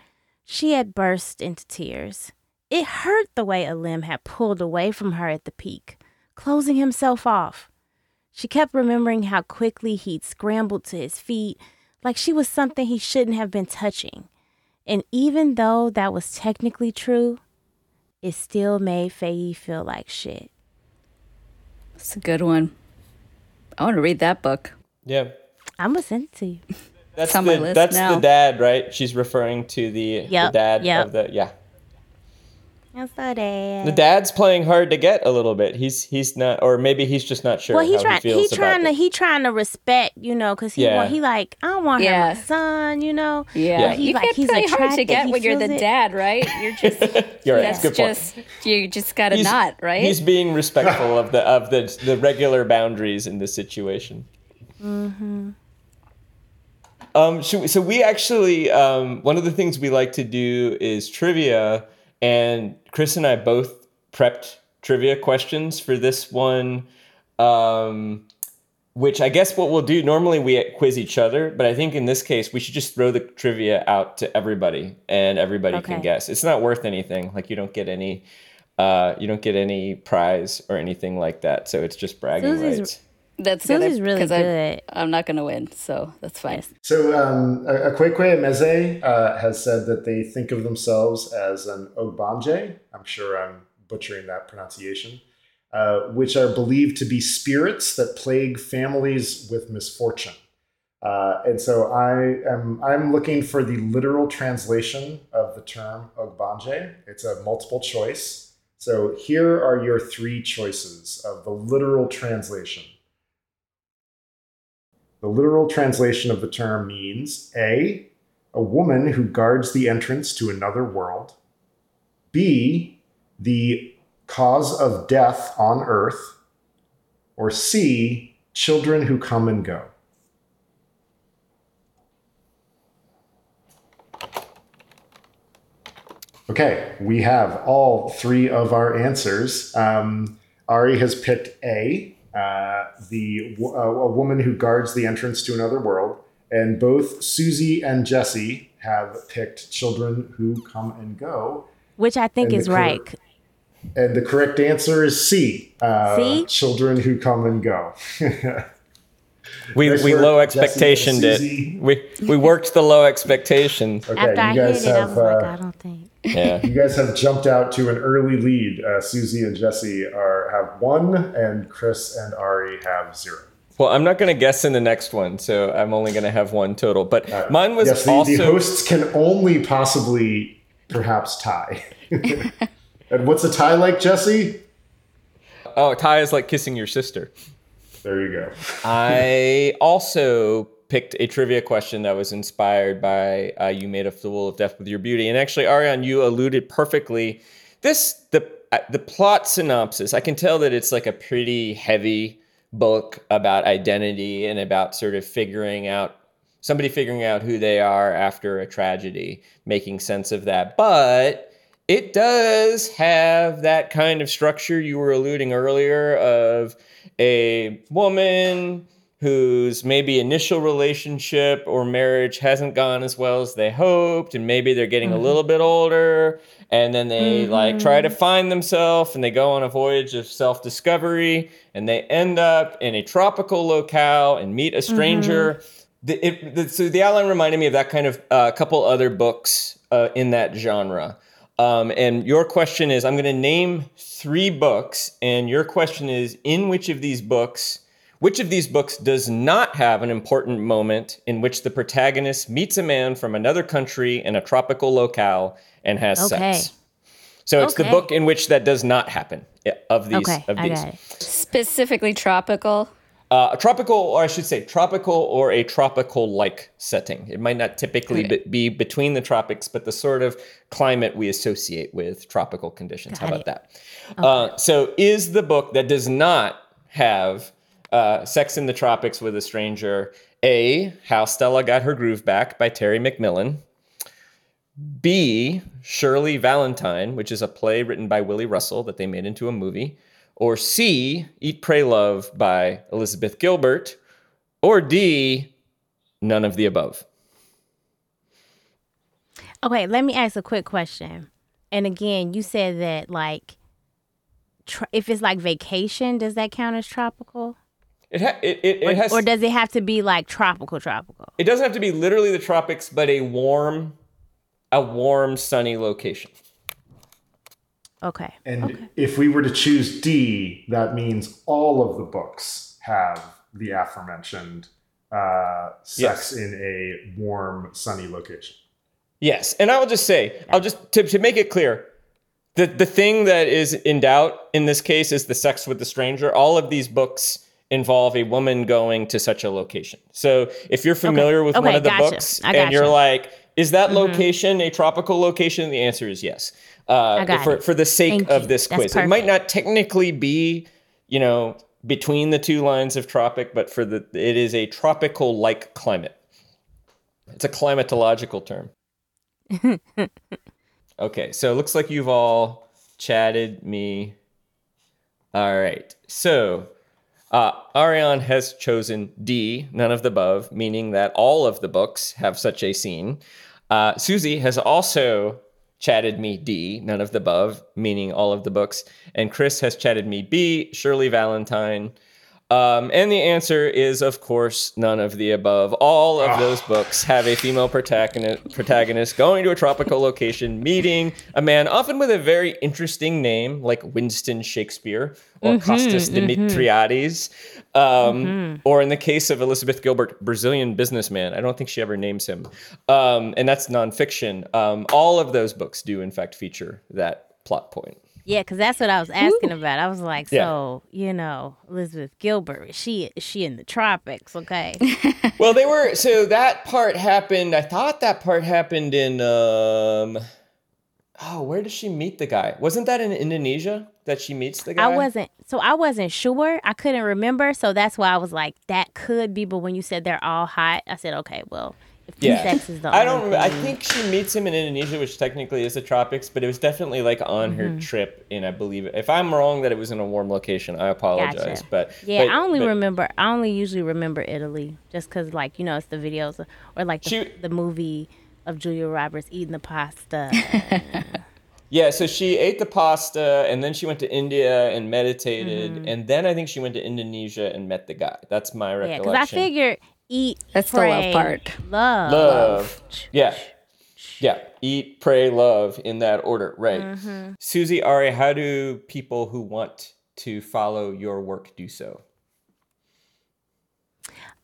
Speaker 3: she had burst into tears. It hurt the way Alim had pulled away from her at the peak, closing himself off. She kept remembering how quickly he'd scrambled to his feet, like she was something he shouldn't have been touching. And even though that was technically true, it still made Feyi feel like shit.
Speaker 1: It's a good one. I want to read that book.
Speaker 2: yeah.
Speaker 3: I'm gonna send it to you.
Speaker 2: That's
Speaker 1: on
Speaker 2: the
Speaker 1: my
Speaker 2: that's
Speaker 1: now.
Speaker 2: the dad, right? She's referring to the, the dad
Speaker 3: yep.
Speaker 2: of the yeah.
Speaker 3: That's so dad.
Speaker 2: The dad's playing hard to get a little bit. He's he's not, or maybe he's just not sure
Speaker 3: well, he
Speaker 2: how
Speaker 3: trying
Speaker 2: he
Speaker 3: he,
Speaker 2: feels
Speaker 3: trying to
Speaker 2: it.
Speaker 3: he trying to respect, you know, because he
Speaker 2: Yeah.
Speaker 3: want, he like I don't want her
Speaker 1: Yeah.
Speaker 3: my son, you know.
Speaker 1: Yeah,
Speaker 3: But he
Speaker 1: you
Speaker 3: like
Speaker 1: can't
Speaker 3: he's
Speaker 1: play hard to get
Speaker 3: he
Speaker 1: when you're the
Speaker 3: it.
Speaker 1: dad, right? You're just
Speaker 2: You're right.
Speaker 1: that's
Speaker 2: Good point.
Speaker 1: just you just gotta
Speaker 2: He's-
Speaker 1: not right.
Speaker 2: He's being respectful of the of the the regular boundaries in this situation. Um, we, so we actually um, one of the things we like to do is trivia, and Chris and I both prepped trivia questions for this one. Um, which I guess what we'll do normally we quiz each other, but I think in this case we should just throw the trivia out to everybody and everybody can guess. It's not worth anything. Like you don't get any uh, you don't get any prize or anything like that. So it's just bragging
Speaker 3: Susie's-
Speaker 2: rights.
Speaker 1: That's good
Speaker 3: really
Speaker 1: 'cause I-
Speaker 3: good.
Speaker 1: I'm not gonna win, so that's fine.
Speaker 5: So, um, Akwaeke Emezi uh, has said that they think of themselves as an Ogbanje. I'm sure I'm butchering that pronunciation, uh, which are believed to be spirits that plague families with misfortune. Uh, and so I am I'm looking for the literal translation of the term Ogbanje. It's a multiple choice. So here are your three choices of the literal translation. The literal translation of the term means A, a woman who guards the entrance to another world, B, the cause of death on earth, or C, children who come and go. Okay, we have all three of our answers. Um, Ari has picked A, uh, the uh, a woman who guards the entrance to another world, and both Susie and Jesse have picked children who come and go.
Speaker 3: Which I think is
Speaker 5: the
Speaker 3: right.
Speaker 5: cor- And the correct answer is C, uh,
Speaker 3: C?
Speaker 5: children who come and go.
Speaker 2: We
Speaker 5: Nice
Speaker 2: we low
Speaker 5: Jesse and
Speaker 2: expectationed it. We we worked the low expectation.
Speaker 5: okay,
Speaker 3: After I
Speaker 5: you
Speaker 3: hit
Speaker 5: guys
Speaker 3: it, I
Speaker 5: have
Speaker 3: was like,
Speaker 5: uh,
Speaker 3: I don't think.
Speaker 2: Yeah.
Speaker 5: You guys have jumped out to an early lead. Uh, Susie and Jesse are have one, and Chris and Ari have zero.
Speaker 2: Well, I'm not going to guess in the next one, so I'm only going to have one total. But
Speaker 5: Uh,
Speaker 2: mine was
Speaker 5: yes, the,
Speaker 2: also
Speaker 5: the hosts can only possibly perhaps tie. and what's a tie like, Jesse?
Speaker 2: oh, tie is like kissing your sister.
Speaker 5: There you go.
Speaker 2: I also picked a trivia question that was inspired by uh, "You Made a Fool of Death with Your Beauty," and actually, Arionne, you alluded perfectly. This the uh, the plot synopsis. I can tell that it's like a pretty heavy book about identity and about sort of figuring out somebody figuring out who they are after a tragedy, making sense of that, but it does have that kind of structure you were alluding earlier of a woman whose maybe initial relationship or marriage hasn't gone as well as they hoped and maybe they're getting a little bit older and then they like try to find themselves and they go on a voyage of self-discovery and they end up in a tropical locale and meet a stranger. The, it, the, so the outline reminded me of that kind of a uh, couple other books uh, in that genre. Um, and your question is I'm going to name three books, and your question is in which of these books, which of these books does not have an important moment in which the protagonist meets a man from another country in a tropical locale and has
Speaker 3: Okay.
Speaker 2: sex? So it's the book in which that does not happen eh, of these.
Speaker 3: Okay,
Speaker 2: of
Speaker 3: I
Speaker 2: these.
Speaker 3: got it.
Speaker 1: Specifically tropical.
Speaker 2: Uh, a tropical, or I should say, tropical or a tropical like setting. It might not typically
Speaker 1: Okay.
Speaker 2: be, be between the tropics, but the sort of climate we associate with tropical conditions. How
Speaker 3: Got
Speaker 2: about that? Uh, so, is the book that does not have uh, Sex in the Tropics with a Stranger A, How Stella Got Her Groove Back by Terry McMillan? B, Shirley Valentine, which is a play written by Willie Russell that they made into a movie. Or C, Eat, Pray, Love by Elizabeth Gilbert. Or D, none of the above.
Speaker 3: Okay, let me ask a quick question. And again, you said that like, if it's like vacation, does that count as tropical,
Speaker 2: It, ha- it, it, it has
Speaker 3: or does it have to be like tropical, tropical?
Speaker 2: it doesn't have to be literally the tropics, but a warm, a warm, sunny location.
Speaker 3: Okay.
Speaker 5: And if we were to choose D, that means all of the books have the aforementioned uh, sex
Speaker 2: Yes.
Speaker 5: in a warm, sunny location.
Speaker 2: Yes, and I will just say, I'll just to, to make it clear, the the thing that is in doubt in this case is the sex with the stranger. All of these books involve a woman going to such a location. So if you're familiar with one of the
Speaker 3: gotcha.
Speaker 2: books and you're like, is that location a tropical location? The answer is yes. Uh, for for the sake
Speaker 3: Thank
Speaker 2: of
Speaker 3: you.
Speaker 2: this
Speaker 3: That's
Speaker 2: quiz, it might not technically be, you know, between the two lines of tropic, but for the it is a tropical like climate. It's a climatological term. Okay, so it looks like you've all chatted me. All right, so uh, Arionne has chosen D, none of the above, meaning that all of the books have such a scene. Uh, Susie has also chatted me D, none of the above, meaning all of the books. And Chris has chatted me B, Shirley Valentine. Um, and the answer is, of course, none of the above. All of those books have a female protagonist, protagonist going to a tropical location, meeting a man, often with a very interesting name, like Winston Shakespeare or Costas Dimitriades. Um, Or in the case of Elizabeth Gilbert, Brazilian businessman. I don't think she ever names him. Um, and that's nonfiction. Um, all of those books do, in fact, feature that plot point.
Speaker 3: Yeah, because that's what I was asking about. I was like,
Speaker 2: Yeah.
Speaker 3: so you know, Elizabeth Gilbert is she is she in the tropics? Okay.
Speaker 2: well, they were so that part happened. I thought that part happened in um Oh, where does she meet the guy? Wasn't that in Indonesia that she meets the guy?
Speaker 3: I wasn't so I wasn't sure. I couldn't remember, so that's why I was like, that could be. But when you said they're all hot, I said, okay, well, if
Speaker 2: Yeah.
Speaker 3: sex is the
Speaker 2: I don't. I think she meets him in Indonesia, which technically is the tropics, but it was definitely like on
Speaker 3: Mm-hmm.
Speaker 2: her trip. And I believe, if I'm wrong, that it was in a warm location. I apologize,
Speaker 3: Gotcha.
Speaker 2: but
Speaker 3: Yeah,
Speaker 2: but-
Speaker 3: I only
Speaker 2: but
Speaker 3: remember. I only usually remember Italy, just because, like, you know, it's the videos or like the,
Speaker 2: She-
Speaker 3: the movie of Julia Roberts eating the pasta.
Speaker 2: Yeah, so she ate the pasta, and then she went to India and meditated,
Speaker 3: Mm-hmm.
Speaker 2: and then I think she went to Indonesia and met the guy. That's my recollection.
Speaker 3: yeah, because I figured eat.
Speaker 1: That's the love part.
Speaker 3: Love.
Speaker 2: love. Yeah.
Speaker 6: Yeah, eat, pray, love in that order, right?
Speaker 3: Mm-hmm.
Speaker 6: Susie, Ari, how do people who want to follow your work do so?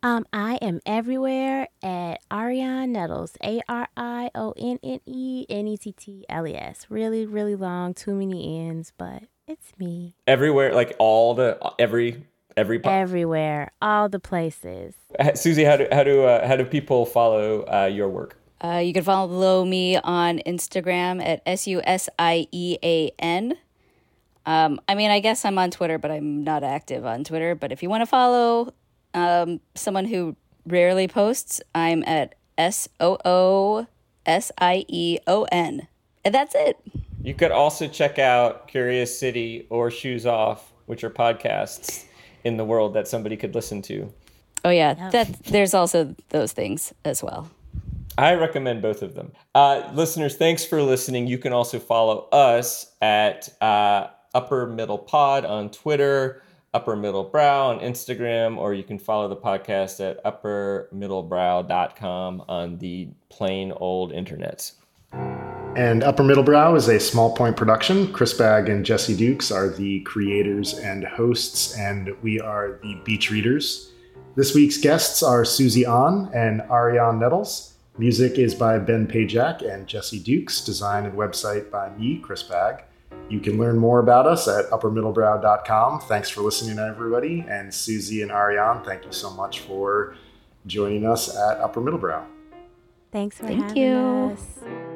Speaker 3: Um, I am everywhere at Arionne Nettles, A R I O N N E N E T T L E S. Really, really long, too many N's, but it's me.
Speaker 6: Everywhere, like all the every every po-
Speaker 3: Everywhere, all the places.
Speaker 6: Susie, how do how do uh, how do people follow uh, your work?
Speaker 1: Uh, you can follow me on Instagram at S U S I E A N. Um, I mean, I guess I'm on Twitter, but I'm not active on Twitter. But if you want to follow um, someone who rarely posts, I'm at S O O S I E O N. And that's it.
Speaker 6: You could also check out Curious City or Shoes Off, which are podcasts in the world that somebody could listen to.
Speaker 1: Oh yeah, that there's also those things as well.
Speaker 6: I recommend both of them. Uh, listeners, thanks for listening. You can also follow us at uh, Upper Middle Pod on Twitter, Upper Middle Brow on Instagram, or you can follow the podcast at uppermiddlebrow.com on the plain old internets.
Speaker 5: And Upper Middle Brow is a small point production. Chris Bagg and Jesse Dukes are the creators and hosts, and we are the beach readers. This week's guests are Susie An and Arionne Nettles. Music is by Ben Pajak and Jesse Dukes. Design and website by me, Chris Bagg. You can learn more about us at uppermiddlebrow.com. Thanks for listening, everybody. And Susie and Arionne, thank you so much for joining us at Upper Middlebrow.
Speaker 3: Thanks for
Speaker 1: Thank
Speaker 3: having
Speaker 1: you.
Speaker 3: us.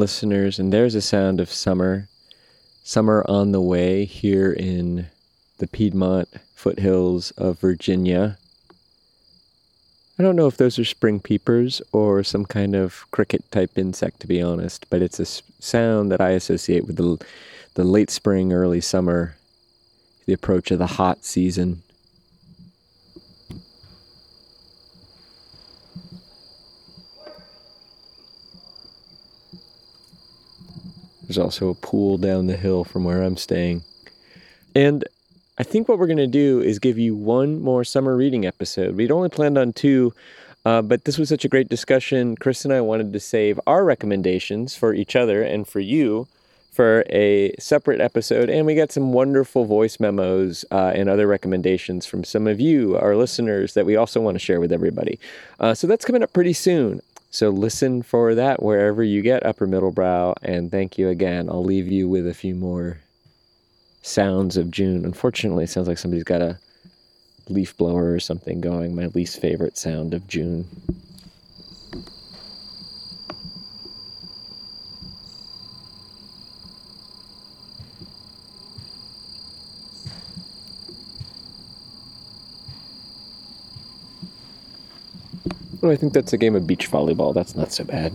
Speaker 2: Listeners, and there's a sound of summer. Summer on the way here in the Piedmont foothills of Virginia. I don't know if those are spring peepers or some kind of cricket type insect, to be honest, but it's a sound that I associate with the, the late spring, early summer, the approach of the hot season. There's also a pool down the hill from where I'm staying. And I think what we're going to do is give you one more summer reading episode. We'd only planned on two, uh, but this was such a great discussion. Chris and I wanted to save our recommendations for each other and for you for a separate episode. And we got some wonderful voice memos uh, and other recommendations from some of you, our listeners, that we also want to share with everybody. Uh, so that's coming up pretty soon. So listen for that wherever you get Upper Middle Brow. And thank you again. I'll leave you with a few more sounds of June. Unfortunately, it sounds like somebody's got a leaf blower or something going. My least favorite sound of June. Oh, I think that's a game of beach volleyball. That's not so bad.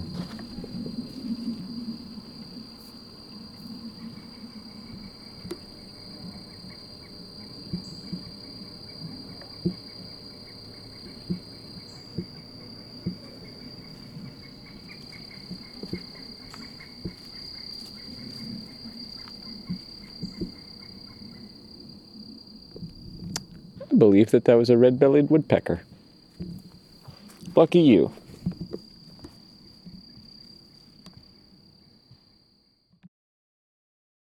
Speaker 2: I believe that that was a red bellied woodpecker. Lucky you.